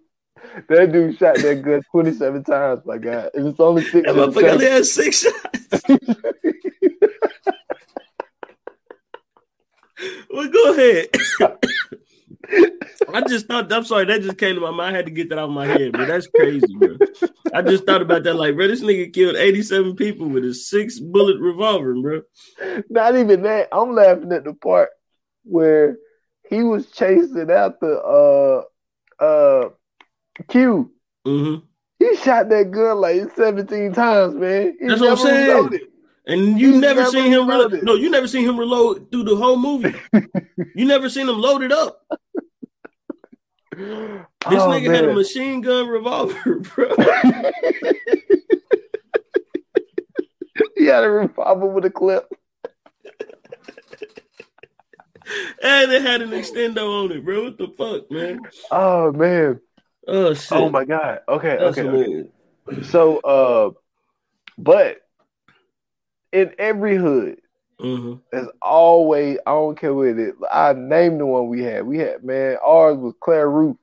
that dude shot that gun 27 times, my God. And it's only six. That motherfucker only had six shots. well, go ahead. I just thought, I'm sorry, that just came to my mind. I had to get that out of my head, but that's crazy, bro. I just thought about that, like, bro, this nigga killed 87 people with a six bullet revolver, bro. Not even that. I'm laughing at the part where he was chasing after uh uh Q. Mm-hmm. He shot that gun like 17 times, man. He That's what I'm saying. reloaded. And you never never seen him reload. No, you never seen him reload through the whole movie. you never seen him loaded up. This Oh, nigga had a machine gun revolver, bro. he had a revolver with a clip. And it had an extendo on it, bro. What the fuck, man? Oh man. Oh shit. Oh my god. Okay, That's okay. okay. So uh but in every hood, Mhm. there's always I don't care what it is. I named the one we had. We had man, ours was Claire Roof.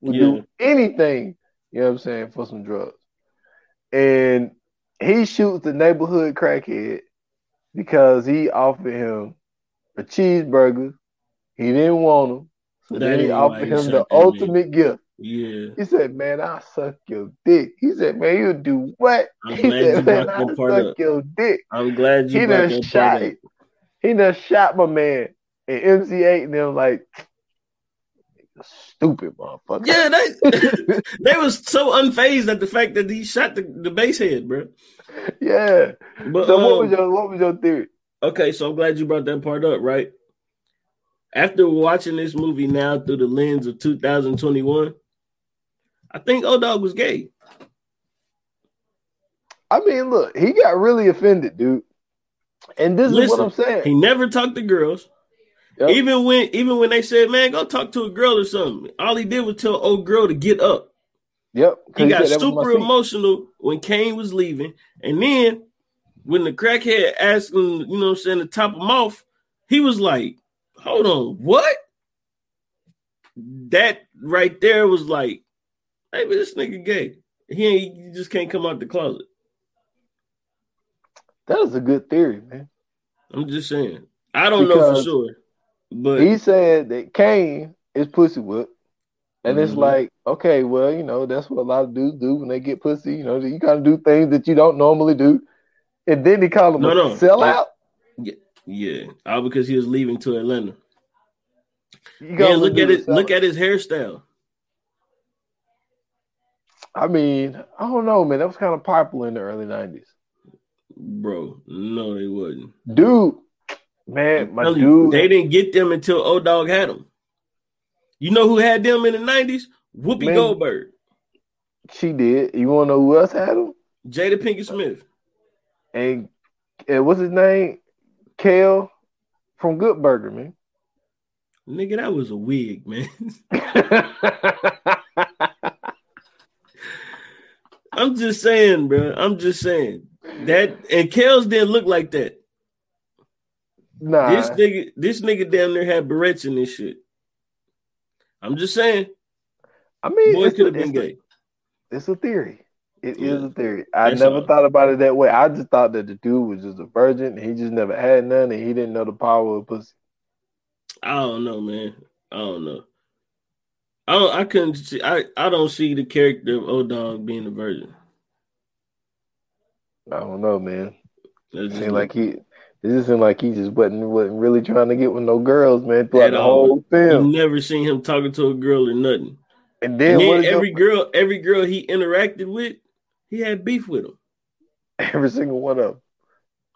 Would Yeah. do anything, you know what I'm saying, for some drugs. And he shoots the neighborhood crackhead because he offered him a cheeseburger. He didn't want him. So That then he offered him the ultimate gift. Yeah. He said, "Man, I'll suck your dick." He said, "Man, you'll do what?" I'm he glad you said, "Man, I'll suck up. your dick." I'm glad you He done shot. up. He done shot my man and MC Eiht and them like stupid motherfucker. Yeah, they they was so unfazed at the fact that he shot the, the base head, bro. yeah. But So what um, was your what was your theory? Okay, so I'm glad you brought that part up, right? After watching this movie now through the lens of 2021, I think O Dog was gay. I mean, look, he got really offended, dude. And this is what I'm saying. He never talked to girls. Yep. Even when even when they said, "Man, go talk to a girl or something," all he did was tell old girl to get up. Yep. He got said that was my super emotional when Caine was leaving, and then when the crackhead asked him, you know, what I'm saying to top him off, he was like, "Hold on, what?" That right there was like, "Hey, but this nigga gay. He ain't. He just can't come out the closet." That is a good theory, man. I'm just saying. I don't know for sure, but He said that Caine is pussy whipped. And it's Mhm. like, okay, well, you know, that's what a lot of dudes do when they get pussy. You know, you gotta do things that you don't normally do. And then he called him No, a no. sellout. yeah, all because he was leaving to Atlanta. Yeah, look at it. Look at his hairstyle. I mean, I don't know, man. That was kind of popular in the early '90s. Bro, no, they wasn't. Dude, man, my Tell you, dude. they didn't get them until Old Dog had them. You know who had them in the nineties? Whoopi Man. Goldberg, she did. You want to know who else had them? Jada Pinkett Smith. And, and what's his name? Kel from Good Burger, man. Nigga, that was a wig, man. I'm just saying, bro. I'm just saying that. And Kels didn't look like that. nah, This nigga, this nigga damn near had barrettes in this shit. I'm just saying, I mean, boy could have been gay. it's a theory. It is Yeah. a theory. I never all. thought about it that way. I just thought that the dude was just a virgin. He just never had none, and he didn't know the power of pussy. I don't know, man. I don't know. I don't, I couldn't see. I, I don't see the character of O Dog being a virgin. I don't know, man. It just seemed like he. It just seemed like he just wasn't wasn't really trying to get with no girls, man, throughout the all. whole you film. never seen him talking to a girl or nothing. And then, And then is your- every girl, every girl he interacted with, he had beef with him. every single one of them.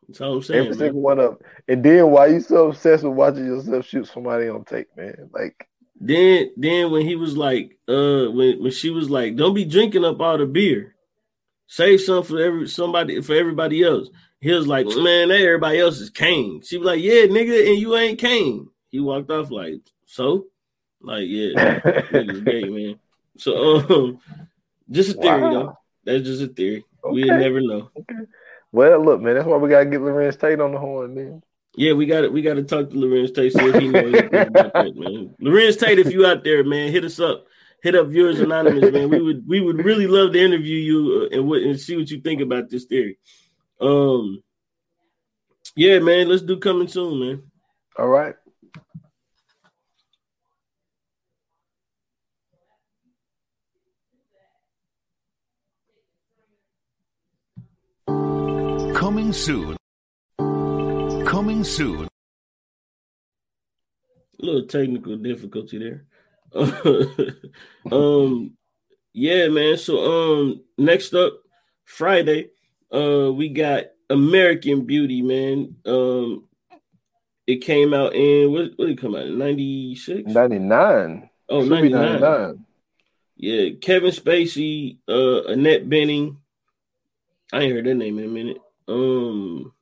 That's all I'm saying. Every man. single one of them. And then why you so obsessed with watching yourself shoot somebody on tape, man? Like, Then then when he was like, uh, when when she was like, "Don't be drinking up all the beer, save some for every somebody for everybody else." He was like, "Man, that everybody else is Caine." She was like, "Yeah, nigga, and you ain't Caine." He walked off like, "So." Like, yeah, nigga's gay, man. So um, just a theory Wow. though. That's just a theory. We never know. Okay. Well, look, man, that's why we gotta get Larenz Tate on the horn, man. Yeah, we got to We got to talk to Larenz Tate see if he knows about that, man. Larenz Tate, if you out there, man, hit us up. Hit up viewers anonymous, man. We would we would really love to interview you uh, and what and see what you think about this theory. Um, yeah, man, let's do coming soon, man. All right. Coming soon. Coming soon. A little technical difficulty there. um, yeah, man. So um, next up, Friday, uh, we got American Beauty, man. Um, it came out in what? What did it come out in? Ninety six. 99. Oh, Should 99. 99. Yeah, Kevin Spacey, uh, Annette Bening. I ain't heard that name in a minute. Um,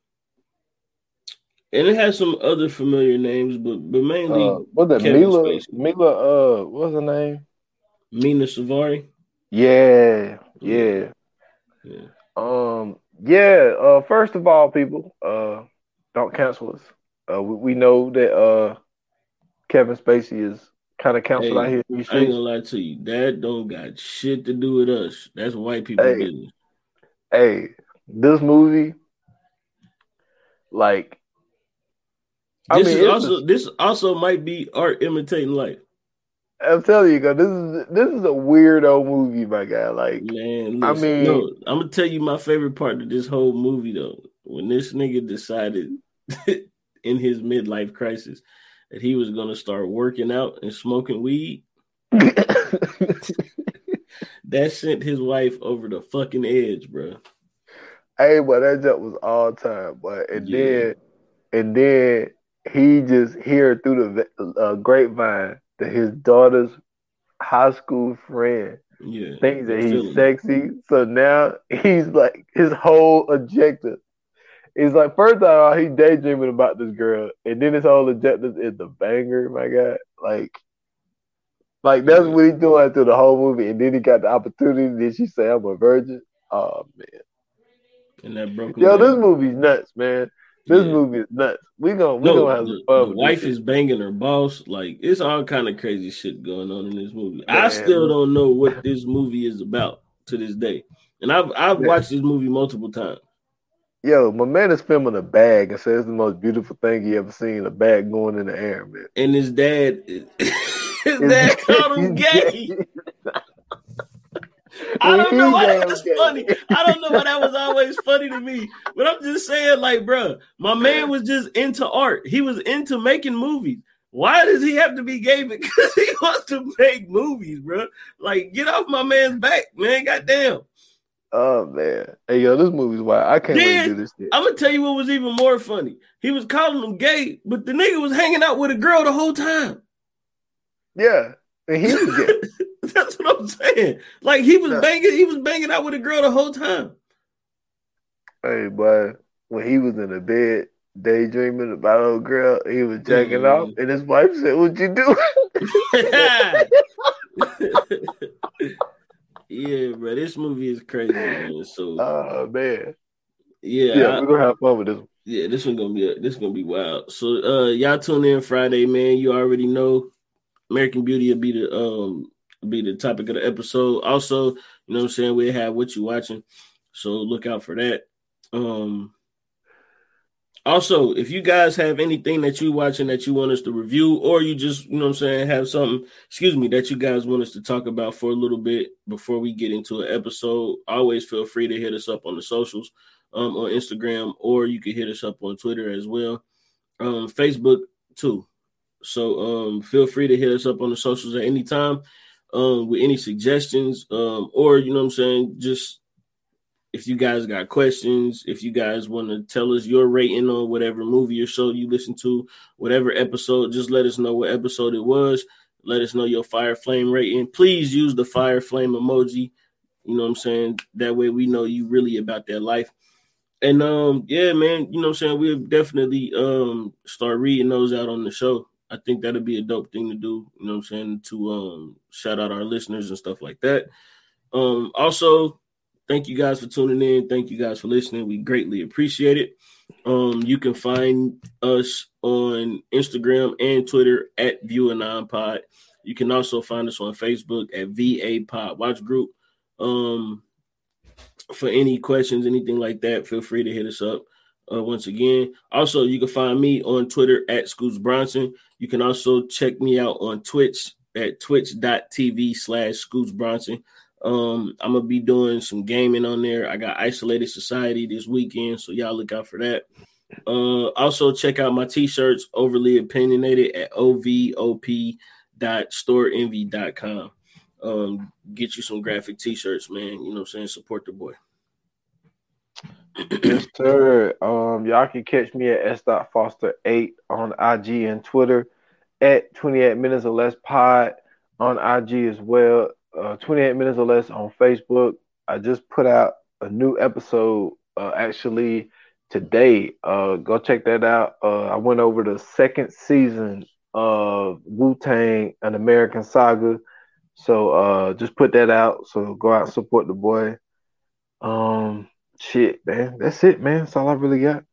and it has some other familiar names, but but mainly Uh, what's that? Kevin Mila, Spacey. Mila, uh, what's her name? Mena Suvari. Yeah, yeah. Yeah. Um, yeah, uh, first of all, people, uh, don't cancel us. Uh, we, we know that, uh, Kevin Spacey is kind of canceled Hey, out here. I ain't gonna lie to you. That don't got shit to do with us. That's white people Hey. business. Hey, this movie, like, I This mean, also this also might be art imitating life. I'm telling you, this is this is a weirdo movie, my guy. Like, Man, I mean, no, I'm gonna tell you my favorite part of this whole movie though. When this nigga decided in his midlife crisis that he was gonna start working out and smoking weed, that sent his wife over the fucking edge, bro. Hey, but that joke was all time, but and Yeah. then and then he just hear through the uh, grapevine that his daughter's high school friend Yeah, thinks that he's sexy. So now he's like his whole objective is like first of all he daydreaming about this girl, and then his whole objective is the banger. My God, like. Like that's what he's doing through the whole movie, and then he got the opportunity. Then she say I'm a virgin? Oh man. And that broken. Yo, this movie's nuts, man. This Yeah. movie is nuts. We gonna we No, gonna have the, fun the wife is banging her boss. Like it's all kind of crazy shit going on in this movie. I still don't know what this movie is about to this day, and I've I've Yeah. watched this movie multiple times. Yo, my man is filming a bag and says the most beautiful thing he ever seen. A bag going in the air, man. And his dad, his dad called him gay. I don't know why that's gay. funny. I don't know why that was always funny to me. But I'm just saying, like, bro, my man was just into art. He was into making movies. Why does he have to be gay? Because he wants to make movies, bro. Like, get off my man's back, man. Goddamn. Oh man. Hey yo, this movie's wild. I can't wait Then- to do this shit. I'm gonna tell you what was even more funny. He was calling him gay, but the nigga was hanging out with a girl the whole time. Yeah. And he was gay. That's what I'm saying. Like he was Yeah. banging, he was banging out with a girl the whole time. hey boy, when he was in the bed daydreaming about old girl, he was jacking Mhm. off, and his wife said, What you do? yeah, bro. This movie is crazy, man. So oh man. yeah, Yeah, I- we're gonna have fun with this one. yeah, this one gonna be this is gonna be wild. So uh y'all tune in Friday, man. You already know American Beauty will be the um be the topic of the episode. Also, you know what I'm saying, we'll have what you watching. So look out for that. Um also, if you guys have anything that you watching that you want us to review, or you just, you know what I'm saying, have something, excuse me, that you guys want us to talk about for a little bit before we get into an episode, always feel free to hit us up on the socials um, on Instagram, or you can hit us up on Twitter as well, um, Facebook too. So um, feel free to hit us up on the socials at any time um, with any suggestions, um, or you know I'm saying, just if you guys got questions, if you guys want to tell us your rating on whatever movie or show you listen to, whatever episode, just let us know what episode it was. Let us know your fire flame rating. Please use the fire flame emoji. You know what I'm saying? That way we know you really about that life. And um, yeah, man, you know what I'm saying? We'll definitely um start reading those out on the show. I think that'd be a dope thing to do. You know what I'm saying? To um shout out our listeners and stuff like that. Um, also, thank you guys for tuning in. Thank you guys for listening. We greatly appreciate it. Um, you can find us on Instagram and Twitter at View Anon Pod. You can also find us on Facebook at VA Pod Watch Group. Um, for any questions, anything like that, feel free to hit us up. Uh, once again, also you can find me on Twitter at Scoots Bronson. You can also check me out on Twitch at twitch.tv slash Scoots Bronson. Um, I'm gonna be doing some gaming on there. I got Isolated Society this weekend, so y'all look out for that. Uh, also check out my t-shirts, overly opinionated at ovop.storeenvy.com. Um, get you some graphic t-shirts, man. You know what I'm saying? Support the boy. Yes, sir. Um, y'all can catch me at s. Foster eight on IG and Twitter, at 28 minutes or less pod on IG as well uh, 28 minutes or less on Facebook. I just put out a new episode uh, actually today. Uh, go check that out. Uh, I went over the second season of Wu Tang, an American Saga. So uh, just put that out. So go out and support the boy. Um, shit, man. That's it, man. That's all I really got.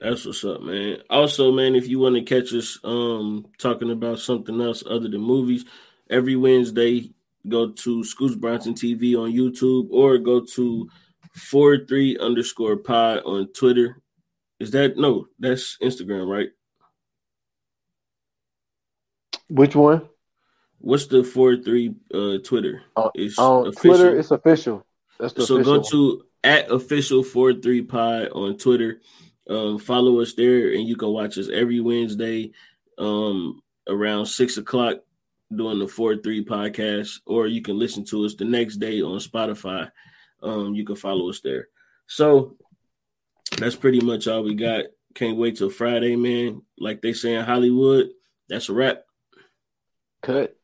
That's what's up, man. Also, man, if you want to catch us um talking about something else other than movies, every Wednesday go to Scoots Bronson TV on YouTube or go to four three underscore pod on Twitter. Is that no? That's Instagram, right? Which one? What's the four three uh Twitter? Uh, it's on official. Twitter. It's official. That's the so official. go to at official four three pod on Twitter. Um, follow us there, and you can watch us every Wednesday um around six o'clock doing the 4 3 podcast, or you can listen to us the next day on Spotify. Um, you can follow us there. So that's pretty much all we got. Can't wait till Friday, man. Like they say in Hollywood, that's a wrap. Cut.